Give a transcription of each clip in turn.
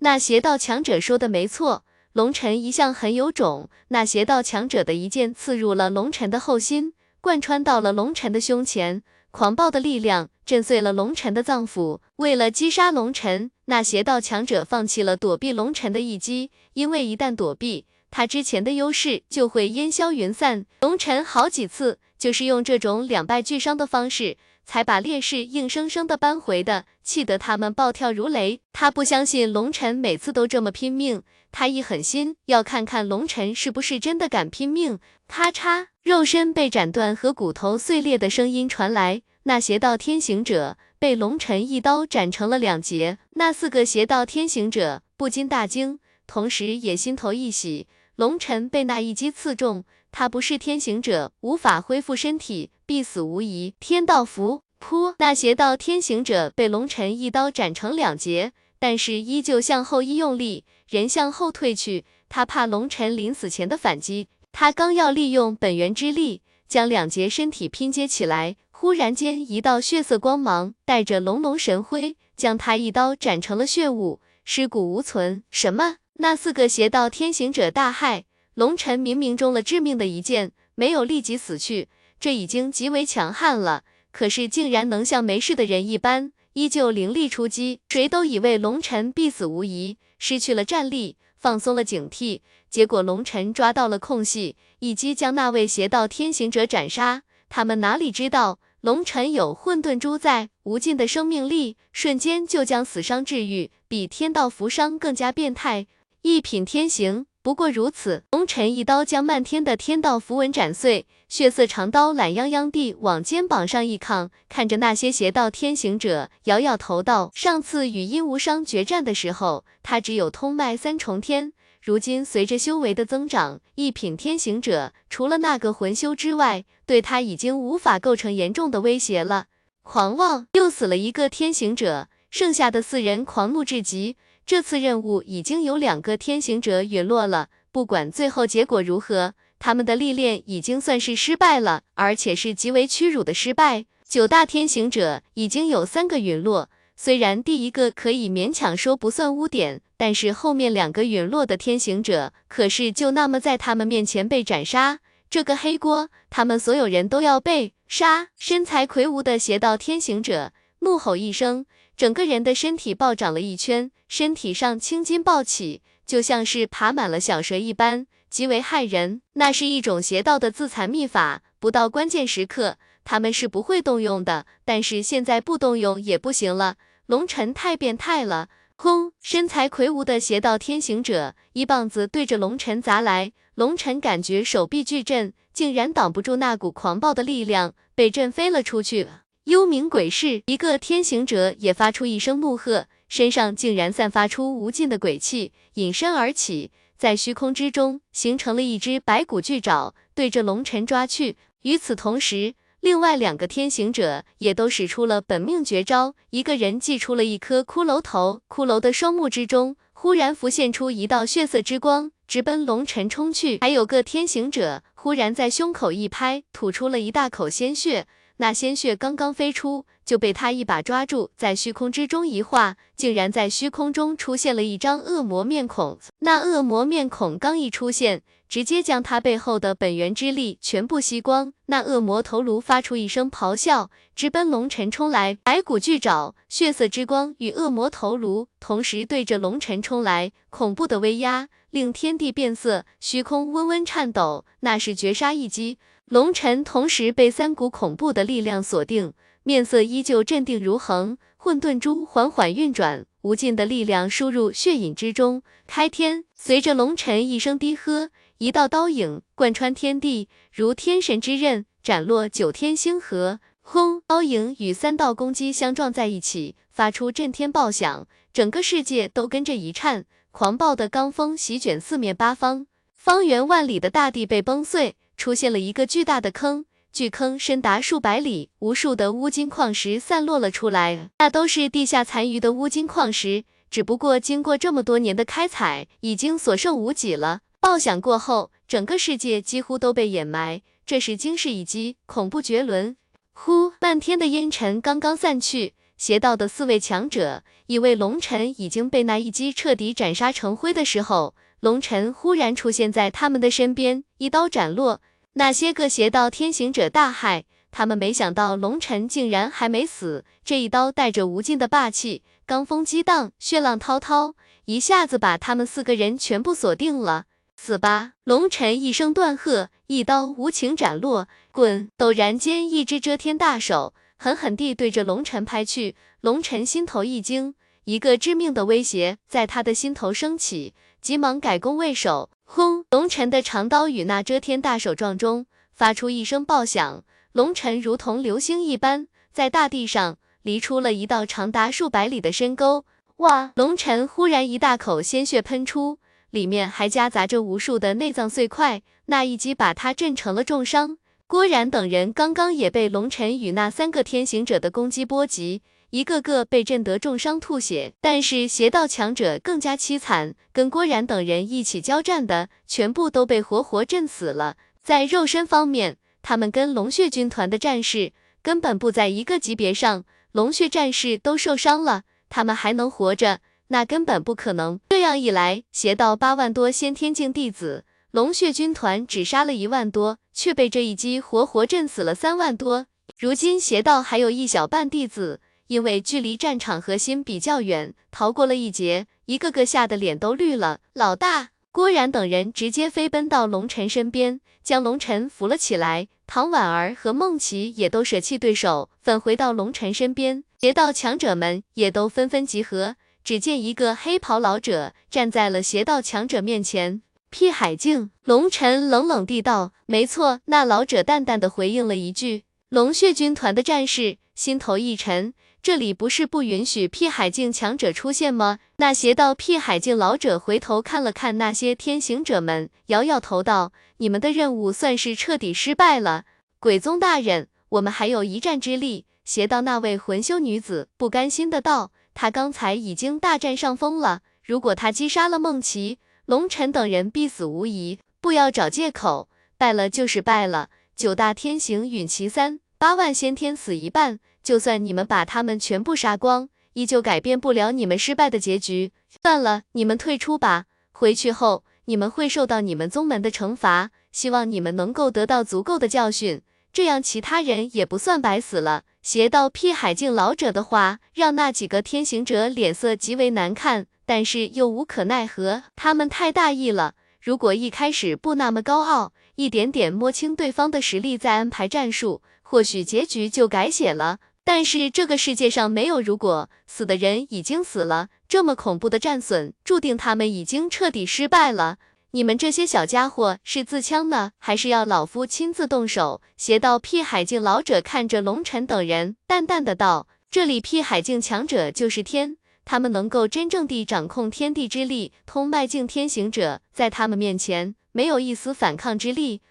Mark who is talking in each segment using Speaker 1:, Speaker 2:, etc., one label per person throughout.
Speaker 1: 那邪道强者说的没错，龙尘一向很有种。那邪道强者的一剑刺入了龙尘的后心，贯穿到了龙尘的胸前，狂暴的力量震碎了龙尘的脏腑。为了击杀龙尘，那邪道强者放弃了躲避龙尘的一击，因为一旦躲避，他之前的优势就会烟消云散。龙尘好几次就是用这种两败俱伤的方式。才把烈士硬生生的扳回的，气得他们暴跳如雷。他不相信龙尘每次都这么拼命，他一狠心要看看龙尘是不是真的敢拼命。咔嚓，肉身被斩断和骨头碎裂的声音传来，那邪道天行者被龙尘一刀斩成了两截。那四个邪道天行者不禁大惊，同时也心头一喜。龙尘被那一击刺中。他不是天行者，无法恢复身体，必死无疑。天道符，噗！那邪道天行者被龙尘一刀斩成两截，但是依旧向后一用力，人向后退去。他怕龙尘临死前的反击，他刚要利用本源之力将两截身体拼接起来，忽然间一道血色光芒带着隆隆神辉，将他一刀斩成了血雾，尸骨无存。什么？那四个邪道天行者大骇。龙尘明明中了致命的一剑，没有立即死去，这已经极为强悍了。可是竟然能像没事的人一般，依旧凌厉出击。谁都以为龙尘必死无疑，失去了战力，放松了警惕。结果龙尘抓到了空隙，一击将那位邪道天行者斩杀。他们哪里知道，龙尘有混沌珠在，无尽的生命力，瞬间就将死伤治愈，比天道符伤更加变态。一品天行。不过如此，龙尘一刀将漫天的天道符文斩碎，血色长刀懒洋洋地往肩膀上一扛，看着那些邪道天行者，摇摇头道：“上次与阴无伤决战的时候，他只有通脉三重天，如今随着修为的增长，一品天行者除了那个魂修之外，对他已经无法构成严重的威胁了。”狂妄，又死了一个天行者，剩下的四人狂怒至极。这次任务已经有两个天行者陨落了，不管最后结果如何，他们的历练已经算是失败了，而且是极为屈辱的失败。九大天行者已经有三个陨落，虽然第一个可以勉强说不算污点，但是后面两个陨落的天行者可是就那么在他们面前被斩杀，这个黑锅他们所有人都要被杀。身材魁梧的邪道天行者怒吼一声。整个人的身体暴涨了一圈，身体上青筋暴起，就像是爬满了小蛇一般，极为骇人。那是一种邪道的自残秘法，不到关键时刻，他们是不会动用的。但是现在不动用也不行了，龙尘太变态了！轰！身材魁梧的邪道天行者一棒子对着龙尘砸来，龙尘感觉手臂巨震，竟然挡不住那股狂暴的力量，被震飞了出去。幽冥鬼市，一个天行者也发出一声怒喝，身上竟然散发出无尽的鬼气，隐身而起，在虚空之中形成了一只白骨巨爪，对着龙尘抓去。与此同时，另外两个天行者也都使出了本命绝招，一个人祭出了一颗骷髅头，骷髅的双目之中忽然浮现出一道血色之光，直奔龙尘冲去。还有个天行者忽然在胸口一拍，吐出了一大口鲜血。那鲜血刚刚飞出，就被他一把抓住，在虚空之中一化，竟然在虚空中出现了一张恶魔面孔。那恶魔面孔刚一出现，直接将他背后的本源之力全部吸光。那恶魔头颅发出一声咆哮，直奔龙尘冲来。白骨巨爪、血色之光与恶魔头颅同时对着龙尘冲来，恐怖的威压令天地变色，虚空微微颤抖。那是绝杀一击。龙尘同时被三股恐怖的力量锁定，面色依旧镇定如恒。混沌珠缓缓运转，无尽的力量输入血影之中。开天！随着龙尘一声低喝，一道刀影贯穿天地，如天神之刃斩落九天星河。轰！刀影与三道攻击相撞在一起，发出震天爆响，整个世界都跟着一颤。狂暴的罡风席卷四面八方，方圆万里的大地被崩碎。出现了一个巨大的坑，巨坑深达数百里，无数的乌金矿石散落了出来，那都是地下残余的乌金矿石，只不过经过这么多年的开采，已经所剩无几了。爆响过后，整个世界几乎都被掩埋，这是惊世一击，恐怖绝伦。呼，漫天的烟尘刚刚散去，邪道的四位强者以为龙尘已经被那一击彻底斩杀成灰的时候，龙尘忽然出现在他们的身边，一刀斩落那些个邪道天行者，大骇。他们没想到龙尘竟然还没死，这一刀带着无尽的霸气，罡风激荡，血浪滔滔，一下子把他们四个人全部锁定了。死吧！龙尘一声断喝，一刀无情斩落。滚！陡然间，一只遮天大手狠狠地对着龙尘拍去。龙尘心头一惊，一个致命的威胁在他的心头升起，急忙改弓为守。轰！龙尘的长刀与那遮天大手撞中，发出一声爆响。龙尘如同流星一般，在大地上离出了一道长达数百里的深沟。哇！龙尘忽然一大口鲜血喷出，里面还夹杂着无数的内脏碎块。那一击把他震成了重伤。郭然等人刚刚也被龙尘与那三个天行者的攻击波及，一个个被震得重伤吐血。但是邪道强者更加凄惨，跟郭然等人一起交战的，全部都被活活震死了。在肉身方面，他们跟龙血军团的战士根本不在一个级别上，龙血战士都受伤了，他们还能活着，那根本不可能。这样一来，邪道八万多先天境弟子，龙血军团只杀了一万多，却被这一击活活震死了三万多。如今邪道还有一小半弟子，因为距离战场核心比较远，逃过了一劫，一个个吓得脸都绿了。老大，郭然等人直接飞奔到龙尘身边，将龙尘扶了起来。唐婉儿和孟琪也都舍弃对手，返回到龙尘身边。邪道强者们也都纷纷集合。只见一个黑袍老者站在了邪道强者面前。辟海境，龙尘冷冷地道：“没错。”那老者淡淡的回应了一句。龙血军团的战士心头一沉，这里不是不允许辟海境强者出现吗？那邪道辟海境老者回头看了看那些天行者们，摇摇头道。你们的任务算是彻底失败了，鬼宗大人，我们还有一战之力。邪道那位魂修女子不甘心的道，她刚才已经大占上风了，如果她击杀了梦琪、龙尘等人，必死无疑。不要找借口，败了就是败了。九大天行陨其三，八万先天死一半，就算你们把他们全部杀光，依旧改变不了你们失败的结局。算了，你们退出吧，回去后。你们会受到你们宗门的惩罚，希望你们能够得到足够的教训，这样其他人也不算白死了。邪道辟海境老者的话，让那几个天行者脸色极为难看，但是又无可奈何，他们太大意了。如果一开始不那么高傲，一点点摸清对方的实力再安排战术，或许结局就改写了。但是这个世界上没有如果，死的人已经死了。这么恐怖的战损，注定他们已经彻底失败了。你们这些小家伙是自枪呢，还是要老夫亲自动手？邪道辟海境老者看着龙尘等人，淡淡的道：“这里辟海境强者就是天，他们能够真正地掌控天地之力。通脉境天行者在他们面前没有一丝反抗之力。”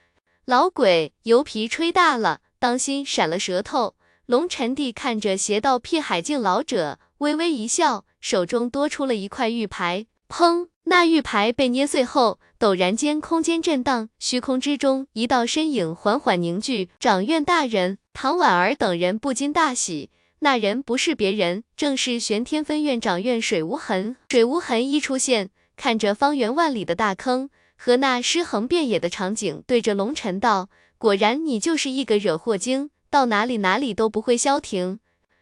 Speaker 1: 老鬼，油皮吹大了，当心闪了舌头。龙尘帝看着邪道辟海境老者，微微一笑。手中多出了一块玉牌，砰！那玉牌被捏碎后，陡然间空间震荡，虚空之中一道身影缓缓凝聚。掌院大人，唐婉儿等人不禁大喜，那人不是别人，正是玄天分院掌院水无痕。水无痕一出现，看着方圆万里的大坑和那尸横遍野的场景，对着龙尘道：“果然你就是一个惹祸精，到哪里哪里都不会消停。”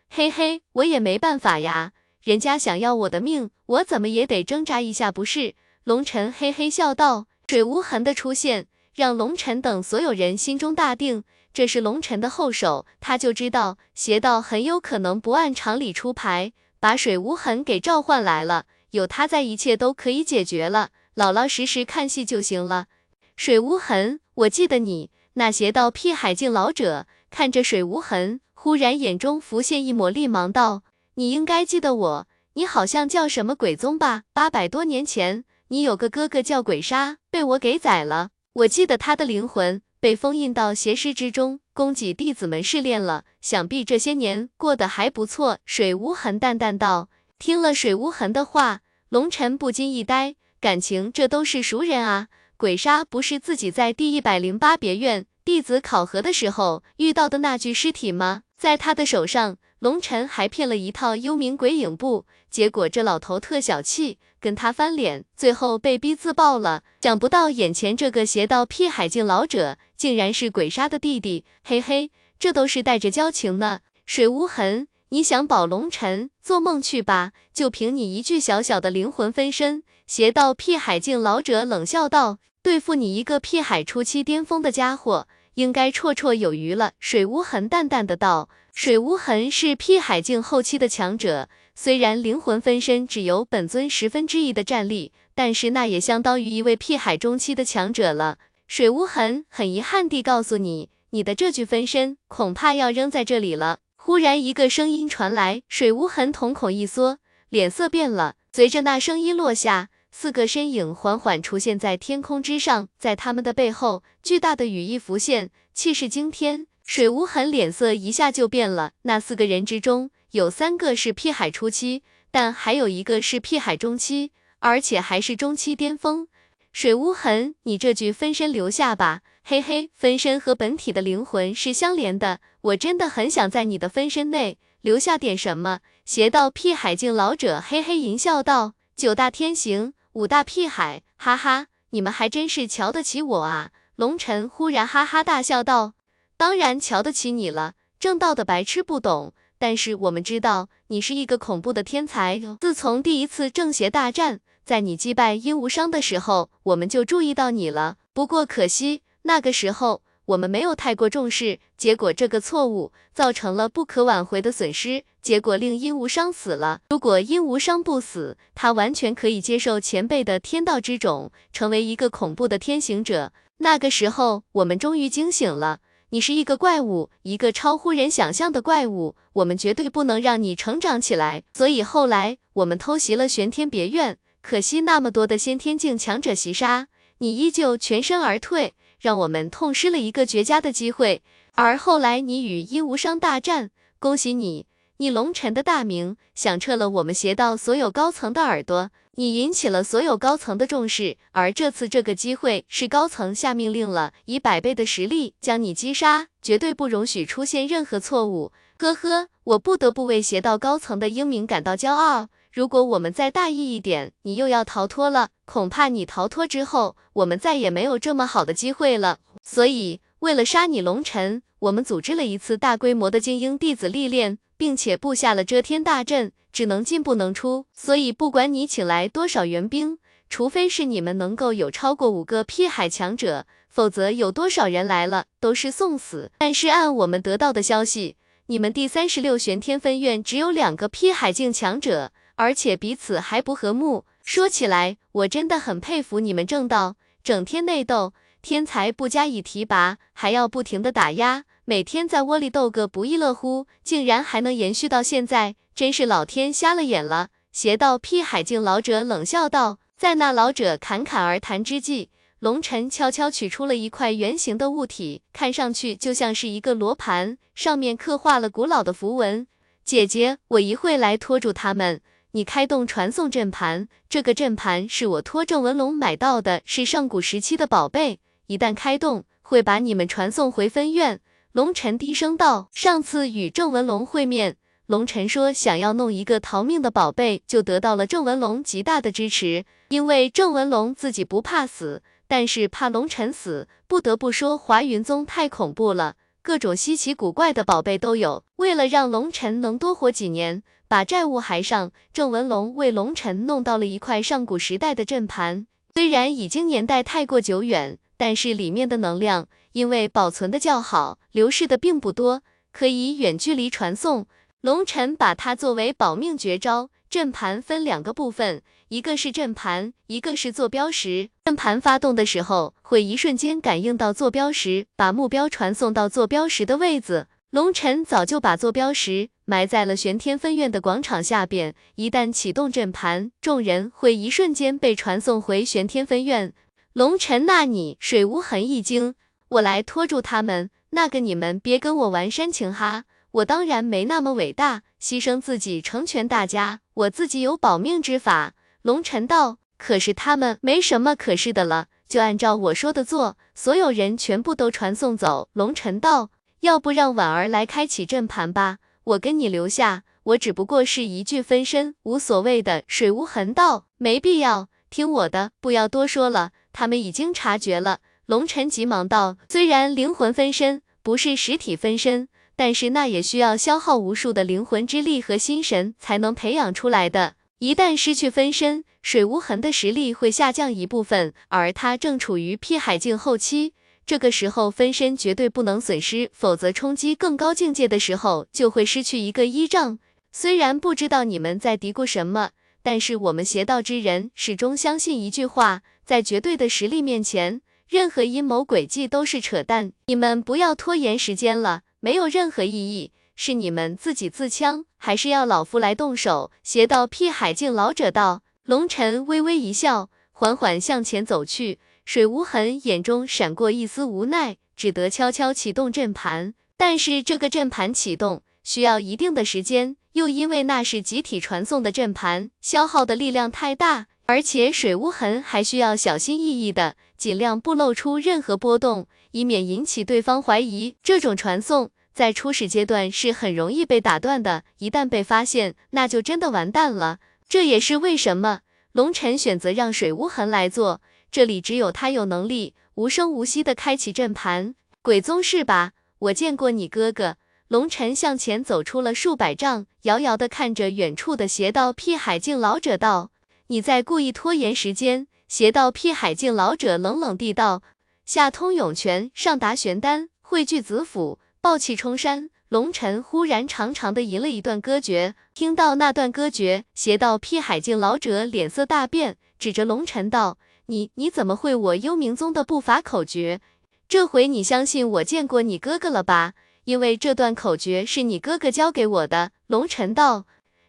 Speaker 1: 嘿嘿，我也没办法呀。人家想要我的命，我怎么也得挣扎一下，不是？龙尘嘿嘿笑道。水无痕的出现，让龙尘等所有人心中大定，这是龙尘的后手，他就知道邪道很有可能不按常理出牌，把水无痕给召唤来了，有他在，一切都可以解决了，老老实实看戏就行了。水无痕，我记得你。那邪道辟海境老者看着水无痕，忽然眼中浮现一抹厉芒，道。你应该记得我，你好像叫什么鬼宗吧？八百多年前，你有个哥哥叫鬼杀，被我给宰了。我记得他的灵魂被封印到邪师之中，供给弟子们试炼了。想必这些年过得还不错。水无痕淡淡道。听了水无痕的话，龙尘不禁一呆，感情这都是熟人啊。鬼杀不是自己在第一百零八别院弟子考核的时候遇到的那具尸体吗？在他的手上。龙晨还骗了一套幽冥鬼影步，结果这老头特小气，跟他翻脸，最后被逼自爆了。想不到眼前这个邪道屁海境老者，竟然是鬼杀的弟弟，嘿嘿，这都是带着交情呢。水无痕，你想保龙晨，做梦去吧！就凭你一具小小的灵魂分身。邪道屁海境老者冷笑道：“对付你一个屁海初期巅峰的家伙，应该绰绰有余了。”水无痕淡淡的道。水无痕是辟海境后期的强者，虽然灵魂分身只有本尊十分之一的战力，但是那也相当于一位辟海中期的强者了。水无痕很遗憾地告诉你，你的这具分身恐怕要扔在这里了。忽然一个声音传来，水无痕瞳孔一缩，脸色变了。随着那声音落下，四个身影缓缓出现在天空之上，在他们的背后，巨大的羽翼浮现，气势惊天。水无痕脸色一下就变了。那四个人之中，有三个是辟海初期，但还有一个是辟海中期，而且还是中期巅峰。水无痕，你这具分身留下吧。嘿嘿，分身和本体的灵魂是相连的，我真的很想在你的分身内留下点什么。邪道辟海境老者嘿嘿淫笑道：“九大天行，五大屁孩，哈哈，你们还真是瞧得起我啊。”龙尘忽然哈哈大笑道。当然瞧得起你了，正道的白痴不懂。但是我们知道你是一个恐怖的天才。自从第一次正邪大战，在你击败殷无伤的时候，我们就注意到你了。不过可惜那个时候我们没有太过重视，结果这个错误造成了不可挽回的损失，结果令殷无伤死了。如果殷无伤不死，他完全可以接受前辈的天道之种，成为一个恐怖的天行者。那个时候我们终于惊醒了。你是一个怪物，一个超乎人想象的怪物，我们绝对不能让你成长起来。所以后来我们偷袭了玄天别院，可惜那么多的先天境强者袭杀，你依旧全身而退，让我们痛失了一个绝佳的机会。而后来你与殷无伤大战，恭喜你，你龙尘的大名响彻了我们邪道所有高层的耳朵。你引起了所有高层的重视，而这次这个机会是高层下命令了，以百倍的实力将你击杀，绝对不容许出现任何错误。呵呵，我不得不为邪道高层的英明感到骄傲。如果我们再大意一点，你又要逃脱了，恐怕你逃脱之后，我们再也没有这么好的机会了。所以，为了杀你龙尘，我们组织了一次大规模的精英弟子历练，并且布下了遮天大阵。只能进不能出，所以不管你请来多少援兵，除非是你们能够有超过五个辟海强者，否则有多少人来了都是送死。但是按我们得到的消息，你们第三十六玄天分院只有两个辟海境强者，而且彼此还不和睦。说起来，我真的很佩服你们正道，整天内斗，天才不加以提拔，还要不停的打压，每天在窝里斗个不亦乐乎，竟然还能延续到现在。真是老天瞎了眼了！邪道辟海境老者冷笑道。在那老者侃侃而谈之际，龙尘悄悄取出了一块圆形的物体，看上去就像是一个罗盘，上面刻画了古老的符文。姐姐，我一会来拖住他们，你开动传送阵盘。这个阵盘是我托郑文龙买到的，是上古时期的宝贝，一旦开动，会把你们传送回分院。龙尘低声道。上次与郑文龙会面。龙尘说：“想要弄一个逃命的宝贝，就得到了郑文龙极大的支持。因为郑文龙自己不怕死，但是怕龙尘死。不得不说，华云宗太恐怖了，各种稀奇古怪的宝贝都有。为了让龙尘能多活几年，把债务还上，郑文龙为龙尘弄到了一块上古时代的阵盘。虽然已经年代太过久远，但是里面的能量因为保存的较好，流逝的并不多，可以远距离传送。”龙尘把它作为保命绝招。阵盘分两个部分，一个是阵盘，一个是坐标石。阵盘发动的时候，会一瞬间感应到坐标石，把目标传送到坐标石的位置。龙尘早就把坐标石埋在了玄天分院的广场下边，一旦启动阵盘，众人会一瞬间被传送回玄天分院。龙尘，那你？水无痕一惊，我来拖住他们。那个你们别跟我玩煽情哈。我当然没那么伟大，牺牲自己成全大家，我自己有保命之法。龙尘道，可是他们没什么可是的了，就按照我说的做，所有人全部都传送走。龙尘道，要不让婉儿来开启阵盘吧，我跟你留下，我只不过是一具分身，无所谓的。水无痕道，没必要，听我的，不要多说了。他们已经察觉了。龙尘急忙道：“虽然灵魂分身不是实体分身，但是那也需要消耗无数的灵魂之力和心神才能培养出来的。一旦失去分身，水无痕的实力会下降一部分，而他正处于辟海境后期，这个时候分身绝对不能损失，否则冲击更高境界的时候就会失去一个依仗。虽然不知道你们在嘀咕什么，但是我们邪道之人始终相信一句话，在绝对的实力面前。”任何阴谋诡计都是扯淡，你们不要拖延时间了，没有任何意义。是你们自己自枪，还是要老夫来动手？邪道辟海境老者道。龙尘微微一笑，缓缓向前走去。水无痕眼中闪过一丝无奈，只得悄悄启动阵盘。但是这个阵盘启动需要一定的时间，又因为那是集体传送的阵盘，消耗的力量太大。而且水无痕还需要小心翼翼的，尽量不露出任何波动，以免引起对方怀疑。这种传送在初始阶段是很容易被打断的，一旦被发现，那就真的完蛋了。这也是为什么龙尘选择让水无痕来做，这里只有他有能力无声无息的开启阵盘。鬼宗是吧？我见过你哥哥。龙尘向前走出了数百丈，遥遥的看着远处的邪道辟海境老者道。你在故意拖延时间。邪道辟海境老者冷冷地道：“下通涌泉，上达玄丹，汇聚子府，暴气冲山。”龙尘忽然长长的吟了一段歌诀。听到那段歌诀，邪道辟海境老者脸色大变，指着龙尘道：“你你怎么会我幽冥宗的不法口诀？这回你相信我见过你哥哥了吧？因为这段口诀是你哥哥教给我的。”龙尘道。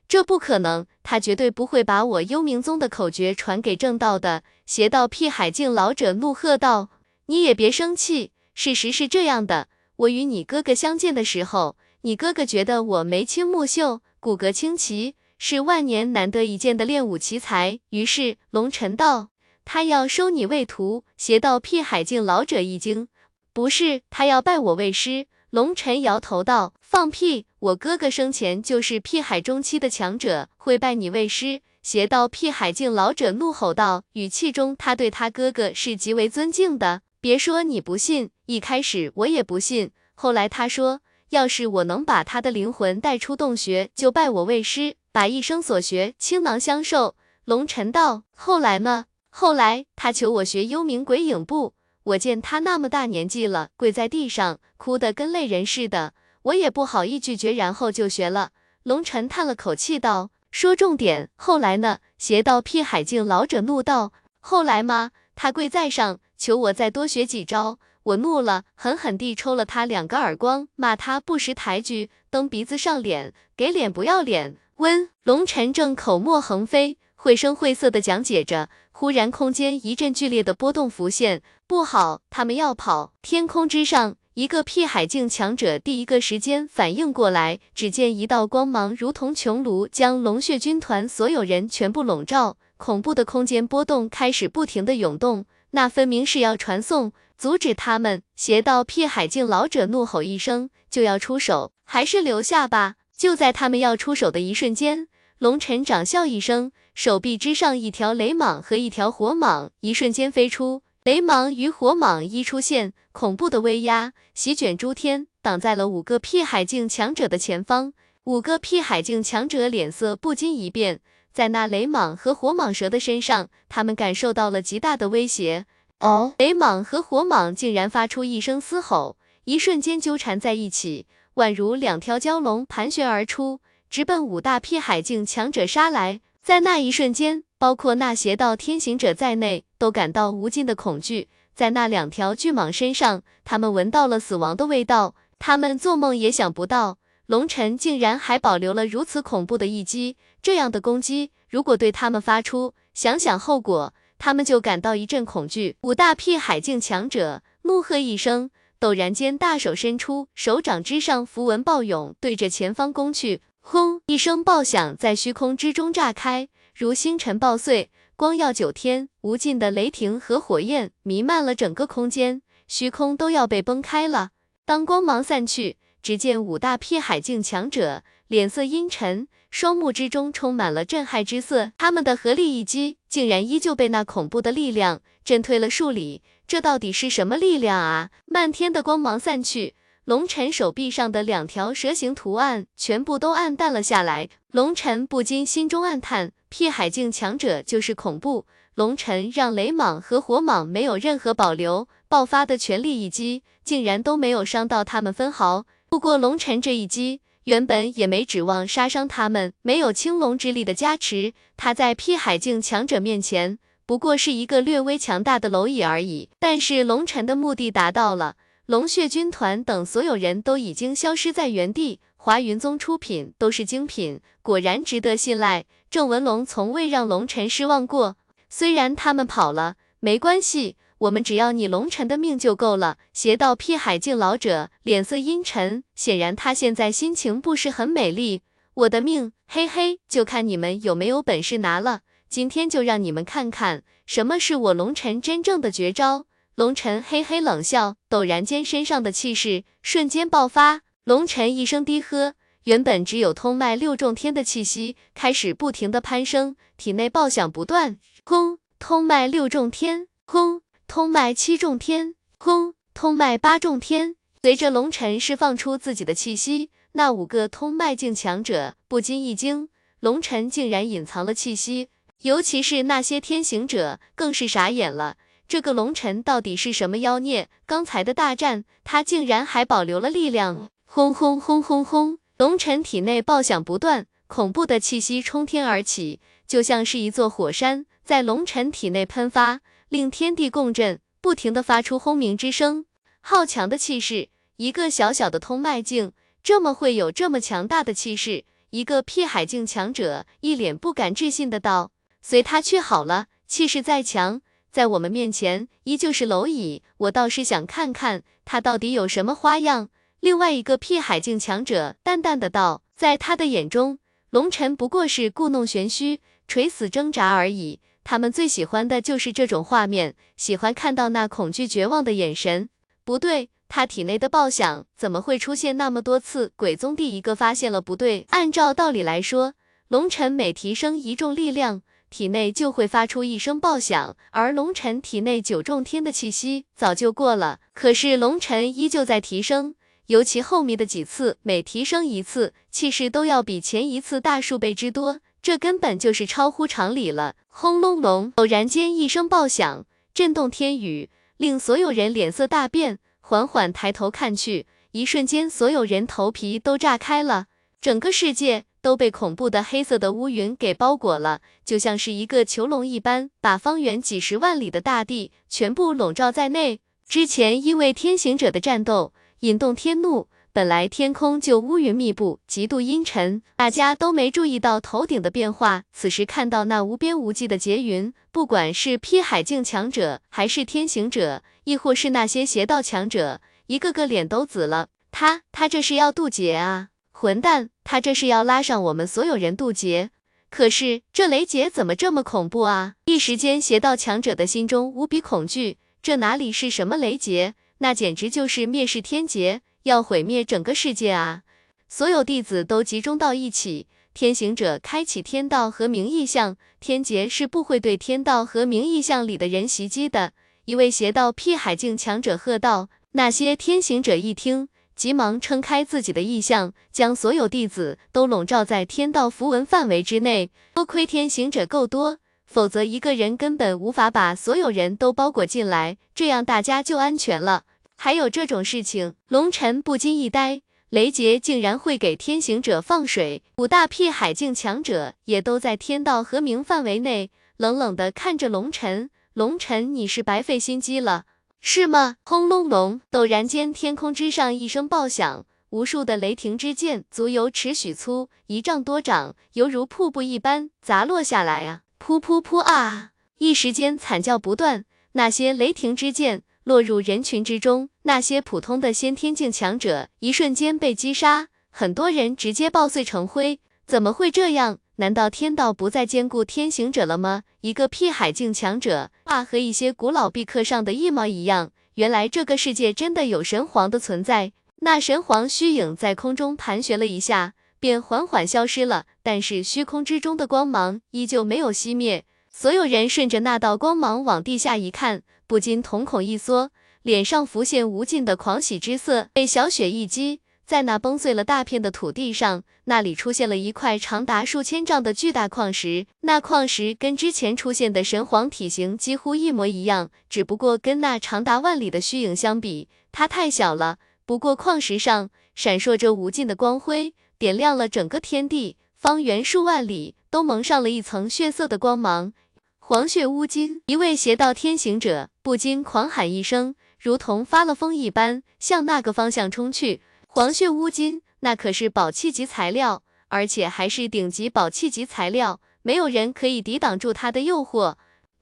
Speaker 1: 这不可能，他绝对不会把我幽冥宗的口诀传给正道的。邪道辟海境老者怒喝道：“你也别生气，事实是这样的。我与你哥哥相见的时候，你哥哥觉得我眉清目秀，骨骼清奇，是万年难得一见的练武奇才。于是龙尘道，他要收你为徒。”邪道辟海境老者一惊：“不是，他要拜我为师。”龙尘摇头道：“放屁！我哥哥生前就是辟海中期的强者，会拜你为师？”邪道辟海境老者怒吼道，语气中他对他哥哥是极为尊敬的。别说你不信，一开始我也不信，后来他说，要是我能把他的灵魂带出洞穴，就拜我为师，把一生所学倾囊相授。龙尘道：“后来呢？后来他求我学幽冥鬼影步。”我见他那么大年纪了，跪在地上哭得跟泪人似的，我也不好意拒绝，然后就学了。龙尘叹了口气道：“说重点，后来呢？”邪道辟海境老者怒道：“后来吗？他跪在上，求我再多学几招。我怒了，狠狠地抽了他两个耳光，骂他不识抬举，蹬鼻子上脸，给脸不要脸。”温龙尘正口沫横飞。绘声绘色的讲解着，忽然空间一阵剧烈的波动浮现，不好，他们要跑！天空之上，一个辟海境强者第一个时间反应过来，只见一道光芒如同穹庐，将龙血军团所有人全部笼罩。恐怖的空间波动开始不停的涌动，那分明是要传送，阻止他们！邪道辟海境老者怒吼一声，就要出手，还是留下吧！就在他们要出手的一瞬间，龙尘长啸一声。手臂之上，一条雷蟒和一条火蟒一瞬间飞出，雷蟒与火蟒一出现，恐怖的威压席卷诸天，挡在了五个辟海境强者的前方。五个辟海境强者脸色不禁一变，在那雷蟒和火蟒蛇的身上，他们感受到了极大的威胁。哦，雷蟒和火蟒竟然发出一声嘶吼，一瞬间纠缠在一起，宛如两条蛟龙盘旋而出，直奔五大辟海境强者杀来。在那一瞬间，包括那邪道天行者在内，都感到无尽的恐惧。在那两条巨蟒身上，他们闻到了死亡的味道。他们做梦也想不到，龙尘竟然还保留了如此恐怖的一击。这样的攻击，如果对他们发出，想想后果，他们就感到一阵恐惧。五大辟海境强者怒喝一声，陡然间大手伸出，手掌之上符文暴涌，对着前方攻去。轰！一声爆响在虚空之中炸开，如星辰爆碎，光耀九天，无尽的雷霆和火焰弥漫了整个空间，虚空都要被崩开了。当光芒散去，只见五大辟海境强者脸色阴沉，双目之中充满了震撼之色。他们的合力一击，竟然依旧被那恐怖的力量震退了数里。这到底是什么力量啊？漫天的光芒散去，龙尘手臂上的两条蛇形图案全部都暗淡了下来。龙尘不禁心中暗叹：辟海境强者就是恐怖。龙尘让雷蟒和火蟒没有任何保留，爆发的全力一击，竟然都没有伤到他们分毫。不过龙尘这一击。原本也没指望杀伤他们，没有青龙之力的加持，他在辟海境强者面前不过是一个略微强大的蝼蚁而已。但是龙尘的目的达到了，龙血军团等所有人都已经消失在原地。华云宗出品都是精品，果然值得信赖。郑文龙从未让龙尘失望过，虽然他们跑了，没关系。我们只要你龙尘的命就够了。邪道辟海境老者脸色阴沉，显然他现在心情不是很美丽。我的命，嘿嘿，就看你们有没有本事拿了。今天就让你们看看什么是我龙尘真正的绝招。龙尘嘿嘿冷笑，陡然间身上的气势瞬间爆发。龙尘一声低喝，原本只有通脉六重天的气息开始不停的攀升，体内爆响不断。轰，通脉六重天，轰。通脉七重天，轰！通脉八重天。随着龙尘释放出自己的气息，那五个通脉境强者不禁一惊，龙尘竟然隐藏了气息。尤其是那些天行者，更是傻眼了。这个龙尘到底是什么妖孽？刚才的大战，他竟然还保留了力量。轰轰轰轰轰！龙尘体内爆响不断，恐怖的气息冲天而起，就像是一座火山在龙尘体内喷发。令天地共振，不停的发出轰鸣之声，好强的气势！一个小小的通脉境，这么会有这么强大的气势？一个辟海境强者一脸不敢置信的道：“随他去好了，气势再强，在我们面前依旧是蝼蚁。我倒是想看看他到底有什么花样。”另外一个辟海境强者淡淡的道：“在他的眼中，龙尘不过是故弄玄虚，垂死挣扎而已。”他们最喜欢的就是这种画面，喜欢看到那恐惧绝望的眼神。不对，他体内的爆响怎么会出现那么多次？鬼宗第一个发现了不对。按照道理来说，龙尘每提升一重力量，体内就会发出一声爆响，而龙尘体内九重天的气息早就过了。可是龙尘依旧在提升，尤其后面的几次，每提升一次，气势都要比前一次大数倍之多。这根本就是超乎常理了！轰隆隆，偶然间一声爆响，震动天宇，令所有人脸色大变。缓缓抬头看去，一瞬间，所有人头皮都炸开了，整个世界都被恐怖的黑色的乌云给包裹了，就像是一个囚笼一般，把方圆几十万里的大地全部笼罩在内。之前因为天行者的战斗，引动天怒。本来天空就乌云密布，极度阴沉，大家都没注意到头顶的变化。此时看到那无边无际的劫云，不管是劈海境强者，还是天行者，亦或是那些邪道强者，一个个脸都紫了。他他这是要渡劫啊！混蛋，他这是要拉上我们所有人渡劫。可是这雷劫怎么这么恐怖啊？一时间，邪道强者的心中无比恐惧。这哪里是什么雷劫？那简直就是灭世天劫！要毁灭整个世界啊！所有弟子都集中到一起，天行者开启天道和明意象，天劫是不会对天道和明意象里的人袭击的。一位邪道辟海境强者喝道。那些天行者一听，急忙撑开自己的意象，将所有弟子都笼罩在天道符文范围之内。多亏天行者够多，否则一个人根本无法把所有人都包裹进来，这样大家就安全了。还有这种事情，龙尘不禁一呆，雷劫竟然会给天行者放水。五大辟海境强者也都在天道和明范围内，冷冷的看着龙尘。龙尘，你是白费心机了，是吗？轰隆隆，陡然间，天空之上一声爆响，无数的雷霆之剑，足有尺许粗，一丈多长，犹如瀑布一般砸落下来啊！噗噗噗啊！一时间惨叫不断，那些雷霆之剑。落入人群之中，那些普通的先天境强者一瞬间被击杀，很多人直接爆碎成灰。怎么会这样？难道天道不再兼顾天行者了吗？一个屁海境强者啊，和一些古老壁刻上的一模一样。原来这个世界真的有神皇的存在。那神皇虚影在空中盘旋了一下，便缓缓消失了。但是虚空之中的光芒依旧没有熄灭。所有人顺着那道光芒往地下一看，不禁瞳孔一缩，脸上浮现无尽的狂喜之色。被小雪一击。在那崩碎了大片的土地上，那里出现了一块长达数千丈的巨大矿石。那矿石跟之前出现的神皇体型几乎一模一样，只不过跟那长达万里的虚影相比，它太小了。不过矿石上闪烁着无尽的光辉，点亮了整个天地，方圆数万里都蒙上了一层血色的光芒。黄血乌金，一位邪道天行者不禁狂喊一声，如同发了疯一般，向那个方向冲去。黄血乌金，那可是宝器级材料，而且还是顶级宝器级材料，没有人可以抵挡住它的诱惑。